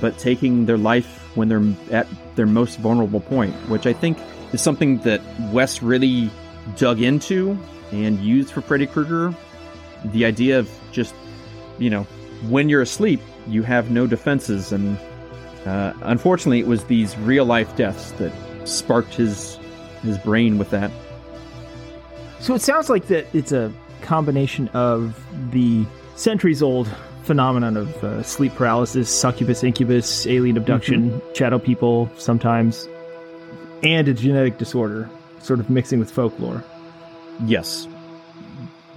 but taking their life when they're at their most vulnerable point, which I think is something that Wes really dug into and used for Freddy Krueger. The idea of just, you know, when you're asleep, you have no defenses, and uh, unfortunately, it was these real life deaths that sparked his his brain with that. So it sounds like that it's a combination of the centuries old phenomenon of uh, sleep paralysis, succubus, incubus, alien abduction, shadow people sometimes, and a genetic disorder, sort of mixing with folklore. Yes.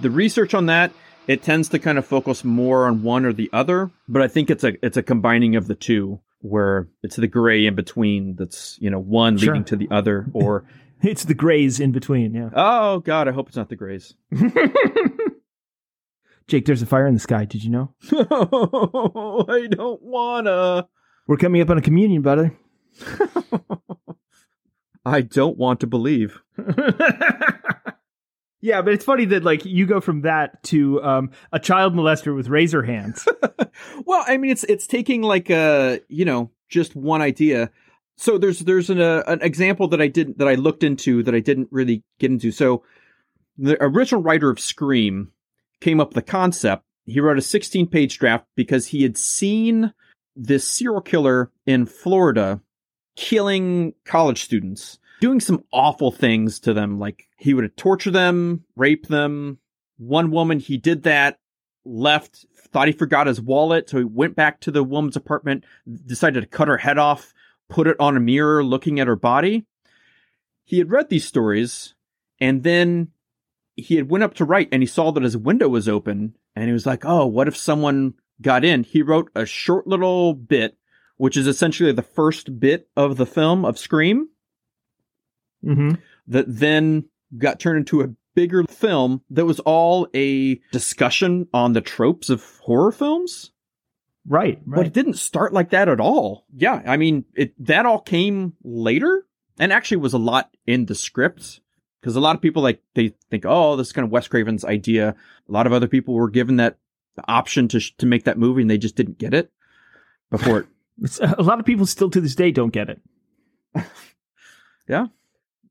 The research on that it tends to kind of focus more on one or the other, but I think it's a it's a combining of the two where it's the gray in between that's, you know, one Sure. leading to the other or It's the grays in between, yeah. oh god, I hope it's not the grays. Jake, there's a fire in the sky. Did you know? I don't wanna. We're coming up on a communion, brother. I don't want to believe. Yeah, but it's funny that like you go from that to um, a child molester with razor hands. Well, I mean, it's it's taking like a you know just one idea. So there's there's an uh, an example that I didn't that I looked into that I didn't really get into. So the original writer of Scream came up with the concept. He wrote a 16 page draft because he had seen this serial killer in Florida killing college students, doing some awful things to them. Like he would torture them, rape them. One woman, he did that, left, thought he forgot his wallet, so he went back to the woman's apartment, decided to cut her head off, put it on a mirror looking at her body. He had read these stories and then he had went up to write and he saw that his window was open and he was like, "Oh, what if someone got in?" He wrote a short little bit which is essentially the first bit of the film of Scream mm-hmm. that then got turned into a bigger film that was all a discussion on the tropes of horror films. Right, But it didn't start like that at all. Yeah, I mean, it that all came later and actually was a lot in the script because a lot of people like they think, "Oh, this is kind of Wes Craven's idea." A lot of other people were given that option to sh- to make that movie and they just didn't get it before it. A lot of people still to this day don't get it. Yeah.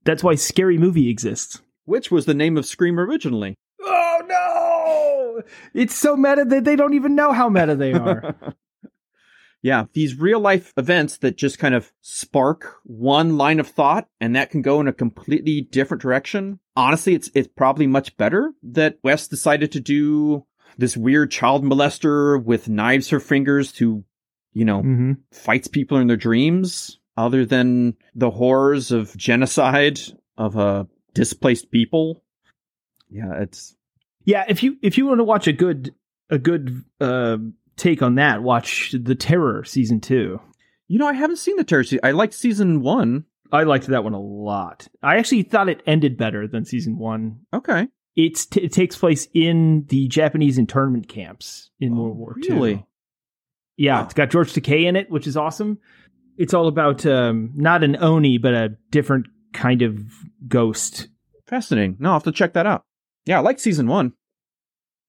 That's why Scary Movie exists. Which was the name of Scream originally? Oh no! It's so meta that they don't even know how meta they are. Yeah, these real life events that just kind of spark one line of thought and that can go in a completely different direction. Honestly, it's it's probably much better that Wes decided to do this weird child molester with knives for fingers who, you know, hmm fights people in their dreams other than the horrors of genocide of uh displaced people. Yeah, it's Yeah, if you if you want to watch a good a good uh, take on that, watch The Terror season two. you know, I haven't seen the terror season. I liked season one. I liked that one a lot. I actually thought it ended better than season one. Okay. It's t- it takes place in the Japanese internment camps in Oh, World War II. really? Yeah, Wow. it's got George Takei in it, which is awesome. It's all about um, not an oni, but a different kind of ghost. Fascinating. No, I'll have to check that out. Yeah, I like season one.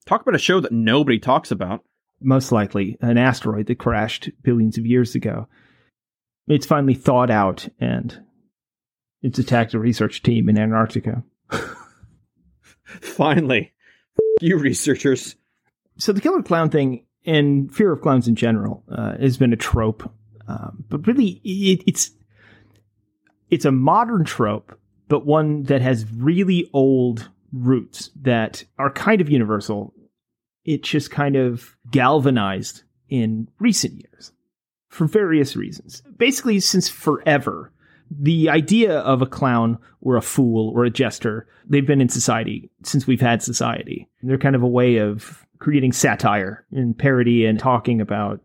Talk about a show that nobody talks about. Most likely an asteroid that crashed billions of years ago. It's finally thawed out and it's attacked a research team in Antarctica. Finally. you researchers. so the killer clown thing and fear of clowns in general uh, has been a trope, um, but really it, it's it's a modern trope, but one that has really old roots that are kind of universal. It just kind of galvanized in recent years for various reasons. Basically, since forever, the idea of a clown or a fool or a jester, they've been in society since we've had society. They're kind of a way of creating satire and parody and talking about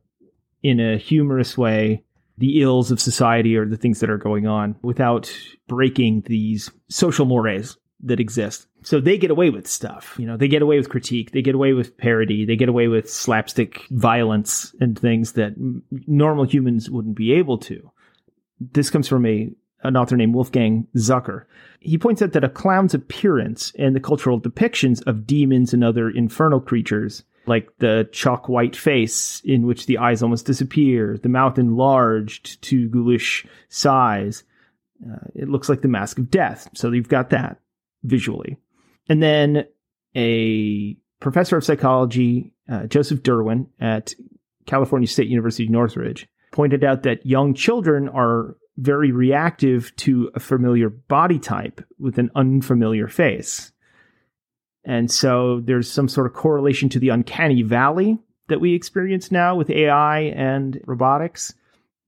in a humorous way the ills of society or the things that are going on without breaking these social mores that exist. So they get away with stuff. You know, they get away with critique, they get away with parody, they get away with slapstick violence and things that normal humans wouldn't be able to. This comes from a an author named Wolfgang Zucker. He points out that a clown's appearance and the cultural depictions of demons and other infernal creatures, like the chalk white face in which the eyes almost disappear, the mouth enlarged to ghoulish size, uh, it looks like the mask of death. So you've got that visually. And then a professor of psychology, uh, Joseph Durwin at California State University Northridge, pointed out that young children are very reactive to a familiar body type with an unfamiliar face. And so there's some sort of correlation to the uncanny valley that we experience now with AI and robotics.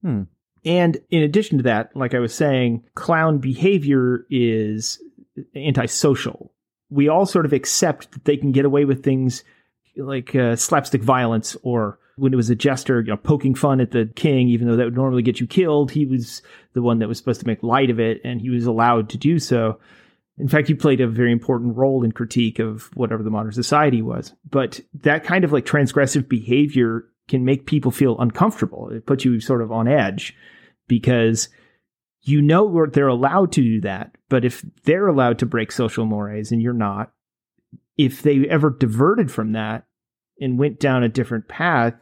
Hmm. And in addition to that, like I was saying, clown behavior is antisocial. We all sort of accept that they can get away with things like uh, slapstick violence or when it was a jester, you know, poking fun at the king, even though that would normally get you killed, he was the one that was supposed to make light of it, and he was allowed to do so. In fact, you played a very important role in critique of whatever the modern society was. But that kind of like transgressive behavior can make people feel uncomfortable. It puts you sort of on edge because you know they're allowed to do that. But if they're allowed to break social mores and you're not, if they ever diverted from that and went down a different path,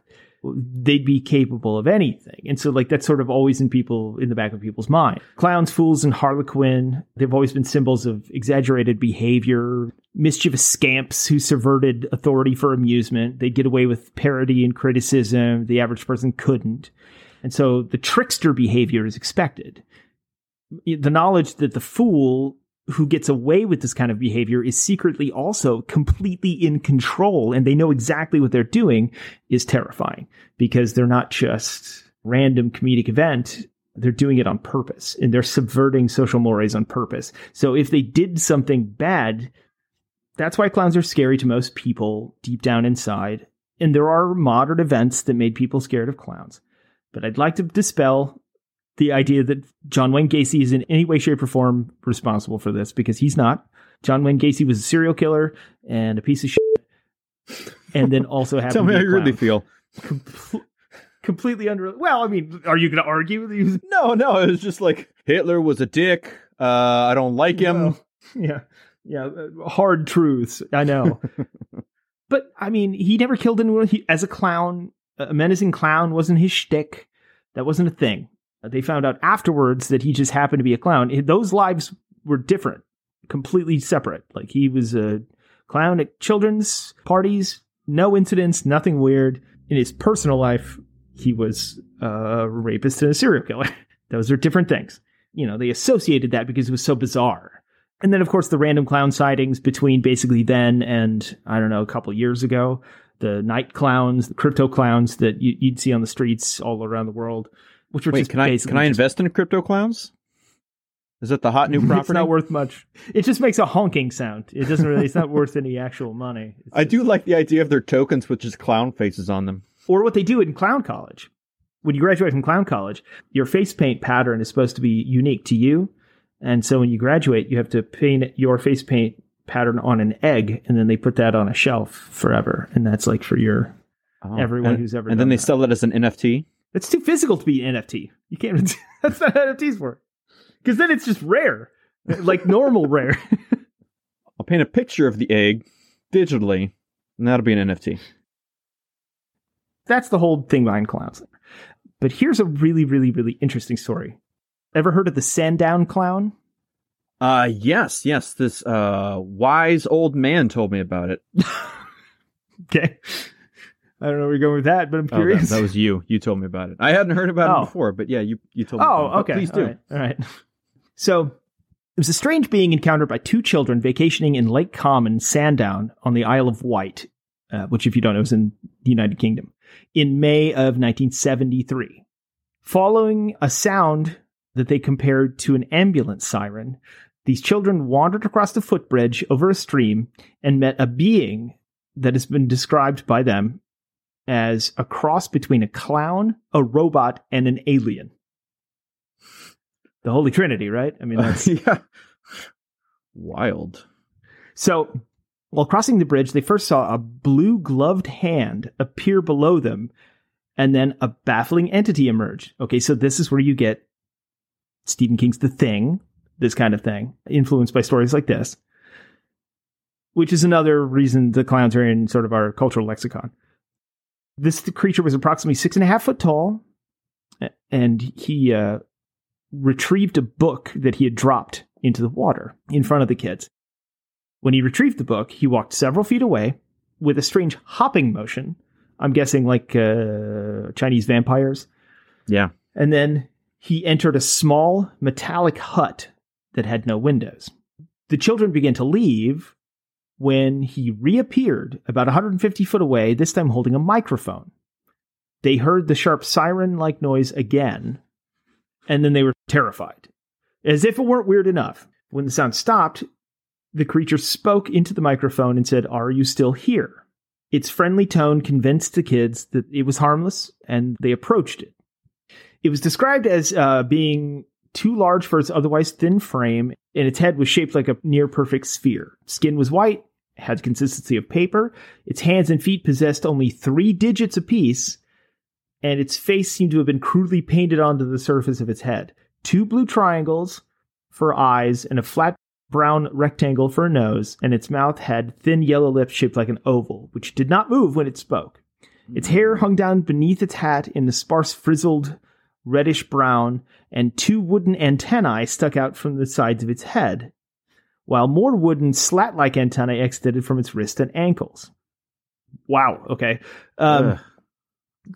they'd be capable of anything. And so like that's sort of always in people in the back of people's mind. Clowns, fools, and harlequin, they've always been symbols of exaggerated behavior, mischievous scamps who subverted authority for amusement. They'd get away with parody and criticism. The average person couldn't. And so the trickster behavior is expected. The knowledge that the fool who gets away with this kind of behavior is secretly also completely in control and they know exactly what they're doing is terrifying because they're not just random comedic event they're doing it on purpose and they're subverting social mores on purpose. So if they did something bad that's why clowns are scary to most people deep down inside and there are modern events that made people scared of clowns. But i'd like to dispel the idea that John Wayne Gacy is in any way, shape, or form responsible for this because he's not. John Wayne Gacy was a serial killer and a piece of shit, and then also happened Tell me how you really feel. Comple- completely under. Well, I mean, are you going to argue? with these? No, no, it was just like Hitler was a dick. Uh, I don't like him. Yeah, yeah, uh, hard truths. I know. But I mean, he never killed anyone. He, as a clown, a menacing clown wasn't his shtick. That wasn't a thing. They found out afterwards that he just happened to be a clown. Those lives were different, completely separate. Like he was a clown at children's parties, no incidents, nothing weird. In his personal life, he was a rapist and a serial killer. Those are different things. You know, they associated that because it was so bizarre. And then, of course, the random clown sightings between basically then and, I don't know, a couple years ago. The night clowns, the crypto clowns that you, would see on the streets all around the world. Which were Wait, just can I can I just, invest in crypto clowns? Is that the hot new property? It's not worth much. It just makes a honking sound. It doesn't really. It's not worth any actual money. It's I do like the idea of their tokens with just clown faces on them. or what they do in clown college. When you graduate from clown college, your face paint pattern is supposed to be unique to you. And so when you graduate, you have to paint your face paint pattern on an egg, and then they put that on a shelf forever. And that's like for your Oh, Everyone and, who's ever and then they that. sell it as an NFT. It's too physical to be an NFT. You can't. That's not what NFTs for. Because then it's just rare, like normal rare. I'll paint a picture of the egg digitally, and that'll be an NFT. That's the whole thing behind clowns. But here's a really, really, really interesting story. Ever heard of the Sandown clown? Uh yes, yes. This uh wise old man told me about it. Okay. I don't know where you're going with that, but I'm Oh, that, curious. that was you. You told me about it. I hadn't heard about Oh. it before, but yeah, you you told me. Oh, about it. But okay. Please do. All right. All right. So it was a strange being encountered by two children vacationing in Lake Common, Sandown, on the Isle of Wight, uh, which, if you don't know, is in the United Kingdom, in May of 1973. Following a sound that they compared to an ambulance siren, these children wandered across the footbridge over a stream and met a being that has been described by them as a cross between a clown, a robot, and an alien. The Holy Trinity, right? I mean, uh, that's yeah. Wild. so. While crossing the bridge, they first saw a blue gloved hand appear below them, and then a baffling entity emerge. Okay, so this is where you get Stephen King's The Thing, this kind of thing, influenced by stories like this, which is another reason the clowns are in sort of our cultural lexicon. This creature was approximately six and a half foot tall, and he uh, retrieved a book that he had dropped into the water in front of the kids. When he retrieved the book, he walked several feet away with a strange hopping motion. I'm guessing like uh, Chinese vampires. Yeah. And then he entered a small metallic hut that had no windows. The children began to leave when he reappeared about 150 foot away, this time holding a microphone. They heard the sharp siren like noise again, and then they were terrified. As if it weren't weird enough. When the sound stopped, the creature spoke into the microphone and said, Are you still here? Its friendly tone convinced the kids that it was harmless, and they approached it. It was described as uh, being too large for its otherwise thin frame, and its head was shaped like a near perfect sphere. Skin was white, had the consistency of paper. Its hands and feet possessed only three digits apiece, and its face seemed to have been crudely painted onto the surface of its head. Two blue triangles for eyes and a flat brown rectangle for a nose, and its mouth had thin yellow lips shaped like an oval, which did not move when it spoke. Its hmm. hair hung down beneath its hat in a sparse frizzled reddish brown, and two wooden antennae stuck out from the sides of its head, while more wooden slat like antennae extended from its wrists and ankles. Wow, okay. Um,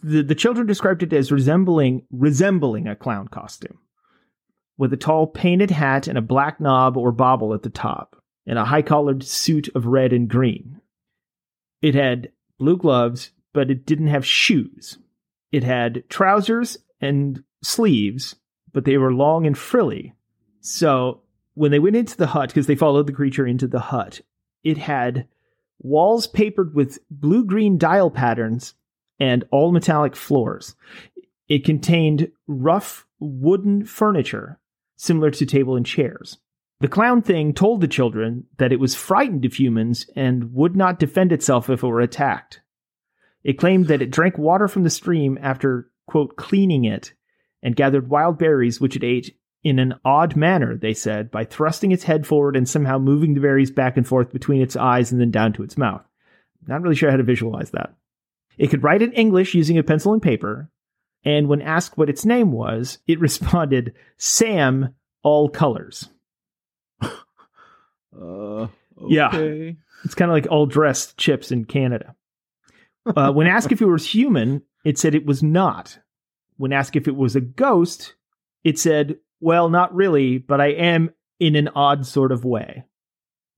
the, the children described it as resembling resembling a clown costume, with a tall painted hat and a black knob or bobble at the top, and a high collared suit of red and green. It had blue gloves, but it didn't have shoes. It had trousers and sleeves, but they were long and frilly. So when they went into the hut, because they followed the creature into the hut, it had walls papered with blue green dial patterns and all metallic floors. It contained rough wooden furniture, similar to table and chairs. The clown thing told the children that it was frightened of humans and would not defend itself if it were attacked. It claimed that it drank water from the stream after, quote, cleaning it, and gathered wild berries which it ate in an odd manner, they said, by thrusting its head forward and somehow moving the berries back and forth between its eyes and then down to its mouth. Not really sure how to visualize that. It could write in English using a pencil and paper, and when asked what its name was, it responded, Sam, all colors. Uh, Yeah. It's kind of like all dressed chips in Canada. Uh, when asked if it was human, it said it was not. When asked if it was a ghost, it said, well, not really, but I am in an odd sort of way.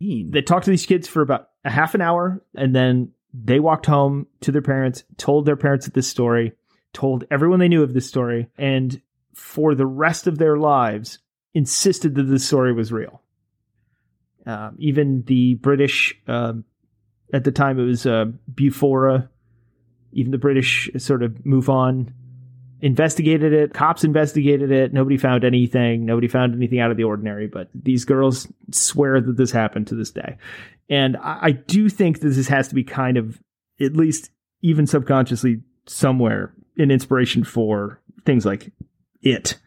They talked to these kids for about a half an hour, and then they walked home to their parents, told their parents this story, told everyone they knew of this story, and for the rest of their lives insisted that this story was real. Um, even the British, um, at the time it was uh, Bufora, even the British sort of move on, investigated it. Cops investigated it. Nobody found anything. Nobody found anything out of the ordinary. But these girls swear that this happened to this day. And I, I do think that this has to be kind of, at least even subconsciously, somewhere an inspiration for things like it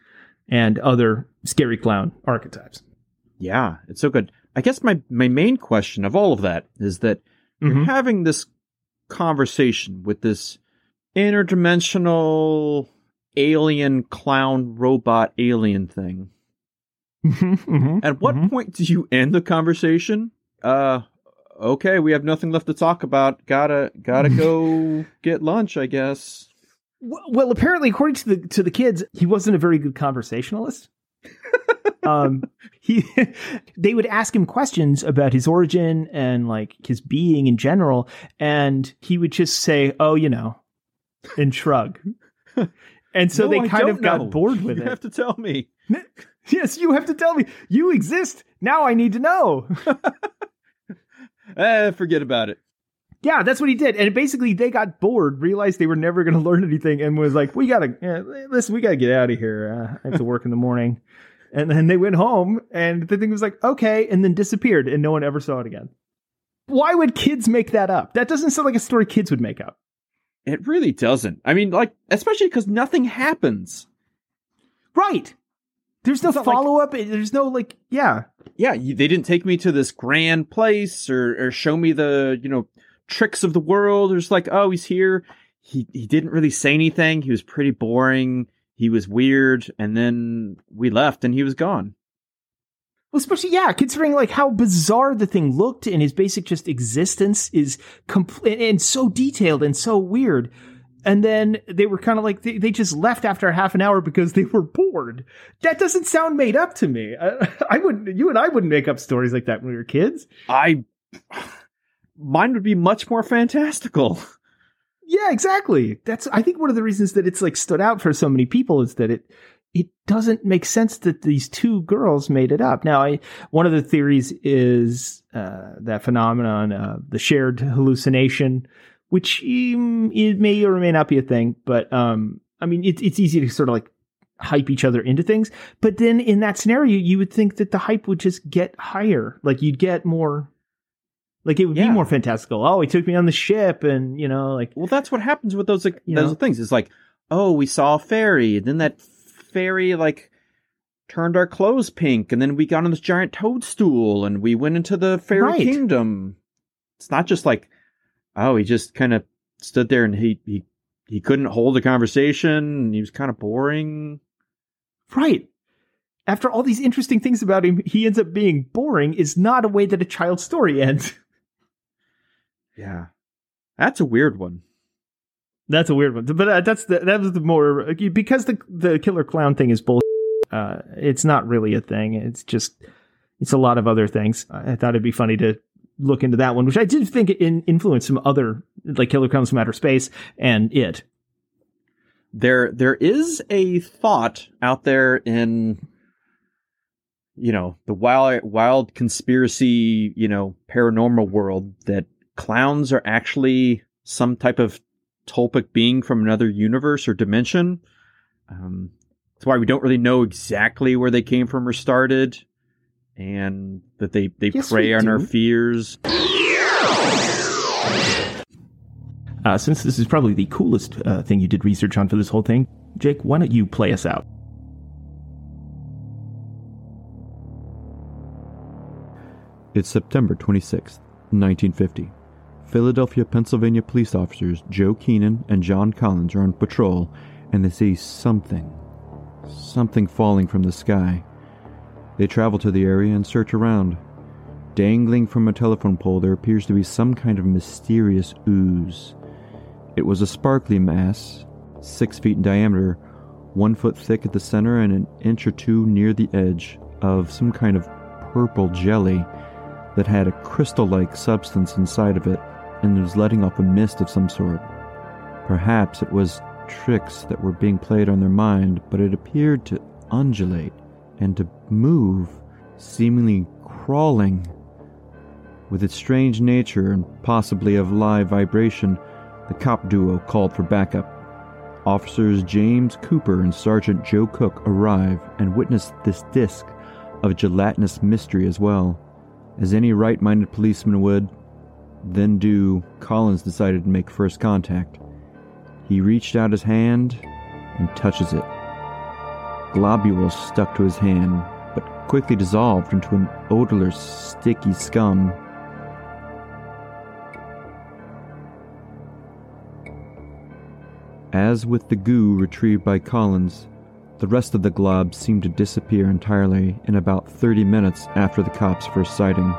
and other scary clown archetypes. Yeah, it's so good. I guess my my main question of all of that is that you're Mhm. having this conversation with this interdimensional alien clown robot alien thing. Mhm. At what Mhm. point do you end the conversation? Uh okay, we have nothing left to talk about. Gotta gotta go get lunch, I guess. Well, well, apparently, according to the to the kids, he wasn't a very good conversationalist. um, he they would ask him questions about his origin and like his being in general, and he would just say, "Oh, you know," and shrug. And so No, they kind of don't got bored with you it. You have to tell me. yes, you have to tell me you exist now. I need to know. Eh, forget about it. Yeah, that's what he did. And basically, they got bored, realized they were never going to learn anything, and was like, "We gotta yeah, listen. We gotta get out of here. Uh, I have to work in the morning." And then they went home, and the thing was like, "Okay," and then disappeared, and no one ever saw it again. Why would kids make that up? That doesn't sound like a story kids would make up. It really doesn't. I mean, like, especially because nothing happens. Right? There's no not like- follow up. There's no like, yeah, Yeah, you, they didn't take me to this grand place or, or show me the, you know, tricks of the world. It's like, oh, he's here. He he didn't really say anything. He was pretty boring. He was weird, and then we left, and he was gone. Well, especially yeah, considering like how bizarre the thing looked and his basic just existence is complete and so detailed and so weird. And then they were kind of like they, they just left after half an hour because they were bored. That doesn't sound made up to me. I, I wouldn't. You and I wouldn't make up stories like that when we were kids. I mine would be much more fantastical. Yeah, exactly. That's I think one of the reasons that it's like stood out for so many people is that it it doesn't make sense that these two girls made it up. Now, I one of the theories is uh, that phenomenon, uh, the shared hallucination, which um, it may or may not be a thing, but um, I mean, it's it's easy to sort of like hype each other into things. But then in that scenario, you would think that the hype would just get higher, like you'd get more. Like it would Yeah. be more fantastical. Oh, he took me on the ship, and you know, like Well, that's what happens with those like those know? things. It's like, oh, we saw a fairy, and then that fairy like turned our clothes pink, and then we got on this giant toadstool, and we went into the fairy Right. kingdom. It's not just like, oh, he just kind of stood there and he he he couldn't hold a conversation, and he was kind of boring. Right. After all these interesting things about him, he ends up being boring is not a way that a child's story ends. Yeah, that's a weird one. That's a weird one. But uh, that's the that was the more because the the killer clown thing is bull. Uh, it's not really a thing. It's just it's a lot of other things. I thought it'd be funny to look into that one, which I did think in, influenced some other like Killer Clowns from Outer Space and it. there there is a thought out there in you know the wild wild conspiracy you know paranormal world that clowns are actually some type of tulpic being from another universe or dimension um that's why we don't really know exactly where they came from or started and that they they Yes, prey we on our fears Uh, since this is probably the coolest uh, thing you did research on for this whole thing, Jake, why don't you play us out? It's September 26th, 1950. Philadelphia, Pennsylvania police officers Joe Keenan and John Collins are on patrol and they see something. Something falling from the sky. They travel to the area and search around. Dangling from a telephone pole, there appears to be some kind of mysterious ooze. It was a sparkly mass, six feet in diameter, one foot thick at the center, and an inch or two near the edge, of some kind of purple jelly that had a crystal like substance inside of it and was letting off a mist of some sort. Perhaps it was tricks that were being played on their mind, but it appeared to undulate and to move, seemingly crawling. With its strange nature and possibly of live vibration, the cop duo called for backup. Officers James Cooper and Sergeant Joe Cook arrive and witness this disc of gelatinous mystery as well. As any right minded policeman would, then do, Collins decided to make first contact. He reached out his hand and touches it. Globules stuck to his hand, but quickly dissolved into an odorless, sticky scum. As with the goo retrieved by Collins, the rest of the glob seemed to disappear entirely in about 30 minutes after the cop's first sighting.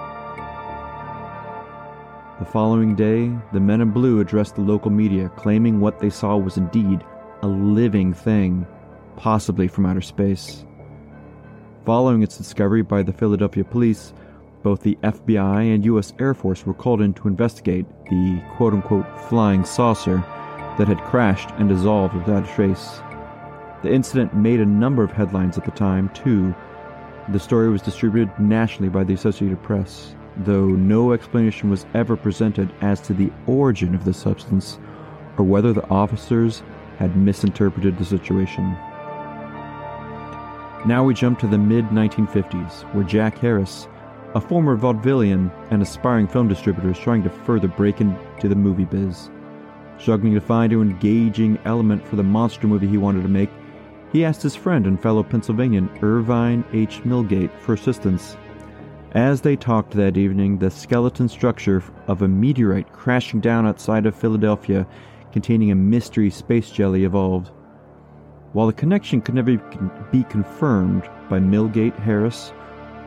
The following day, the men in blue addressed the local media, claiming what they saw was indeed a living thing, possibly from outer space. Following its discovery by the Philadelphia police, both the FBI and U.S. Air Force were called in to investigate the quote unquote flying saucer that had crashed and dissolved without a trace. The incident made a number of headlines at the time, too. The story was distributed nationally by the Associated Press, though no explanation was ever presented as to the origin of the substance or whether the officers had misinterpreted the situation. Now we jump to the mid 1950s, where Jack Harris, a former vaudevillian and aspiring film distributor, is trying to further break into the movie biz. Struggling to find an engaging element for the monster movie he wanted to make, he asked his friend and fellow Pennsylvanian Irvine H. Millgate for assistance. As they talked that evening, the skeleton structure of a meteorite crashing down outside of Philadelphia containing a mystery space jelly evolved. While the connection could never be confirmed by Millgate Harris,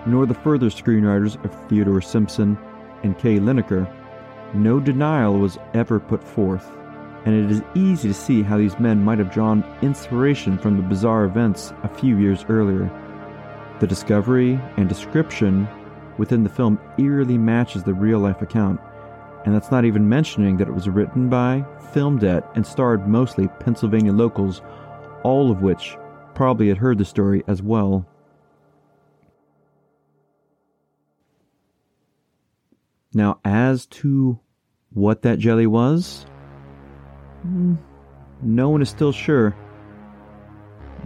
nor the further screenwriters of Theodore Simpson and Kay Linaker, no denial was ever put forth and it is easy to see how these men might have drawn inspiration from the bizarre events a few years earlier. The discovery and description within the film eerily matches the real life account, and that's not even mentioning that it was written by, filmed at, and starred mostly Pennsylvania locals, all of which probably had heard the story as well. Now, as to what that jelly was, Hmm, no one is still sure.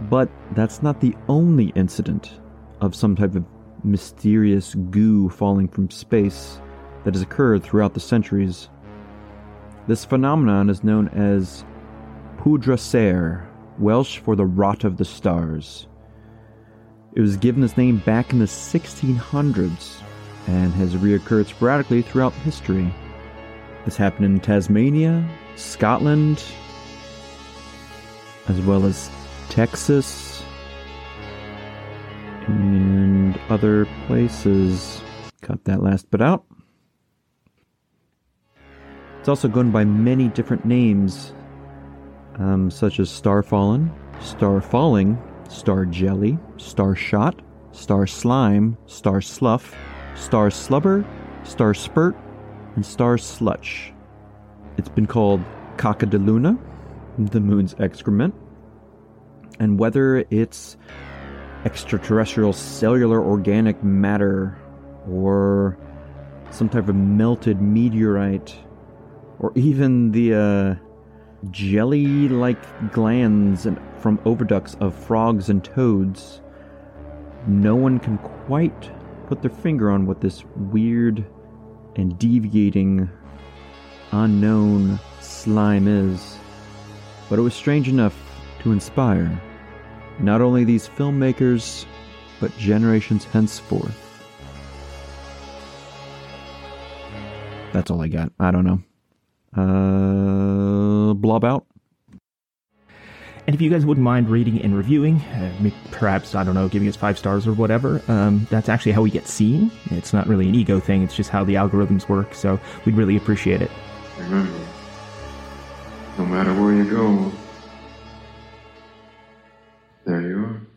But that's not the only incident of some type of mysterious goo falling from space that has occurred throughout the centuries. This phenomenon is known as pwdr ser, Welsh for the rot of the stars. It was given its name back in the 1600s and has reoccurred sporadically throughout history. This happened in Tasmania, Scotland, as well as Texas, and other places. Cut that last bit out. It's also gone by many different names, um, such as Star Fallen, Star Falling, Star Jelly, Star Shot, Star Slime, Star Slough, Star Slubber, Star Spurt, and Star Slutch. It's been called Caca de Luna, the moon's excrement. And whether it's extraterrestrial cellular organic matter or some type of melted meteorite or even the uh, jelly like glands from oviducts of frogs and toads, no one can quite put their finger on what this weird and deviating unknown slime is, but it was strange enough to inspire not only these filmmakers, but generations henceforth. That's all I got. I don't know. Uh, blob out. And if you guys wouldn't mind reading and reviewing, uh, perhaps, I don't know, giving us five stars or whatever, um, that's actually how we get seen. It's not really an ego thing, it's just how the algorithms work, so we'd really appreciate it. Remember, no matter where you go, There you are.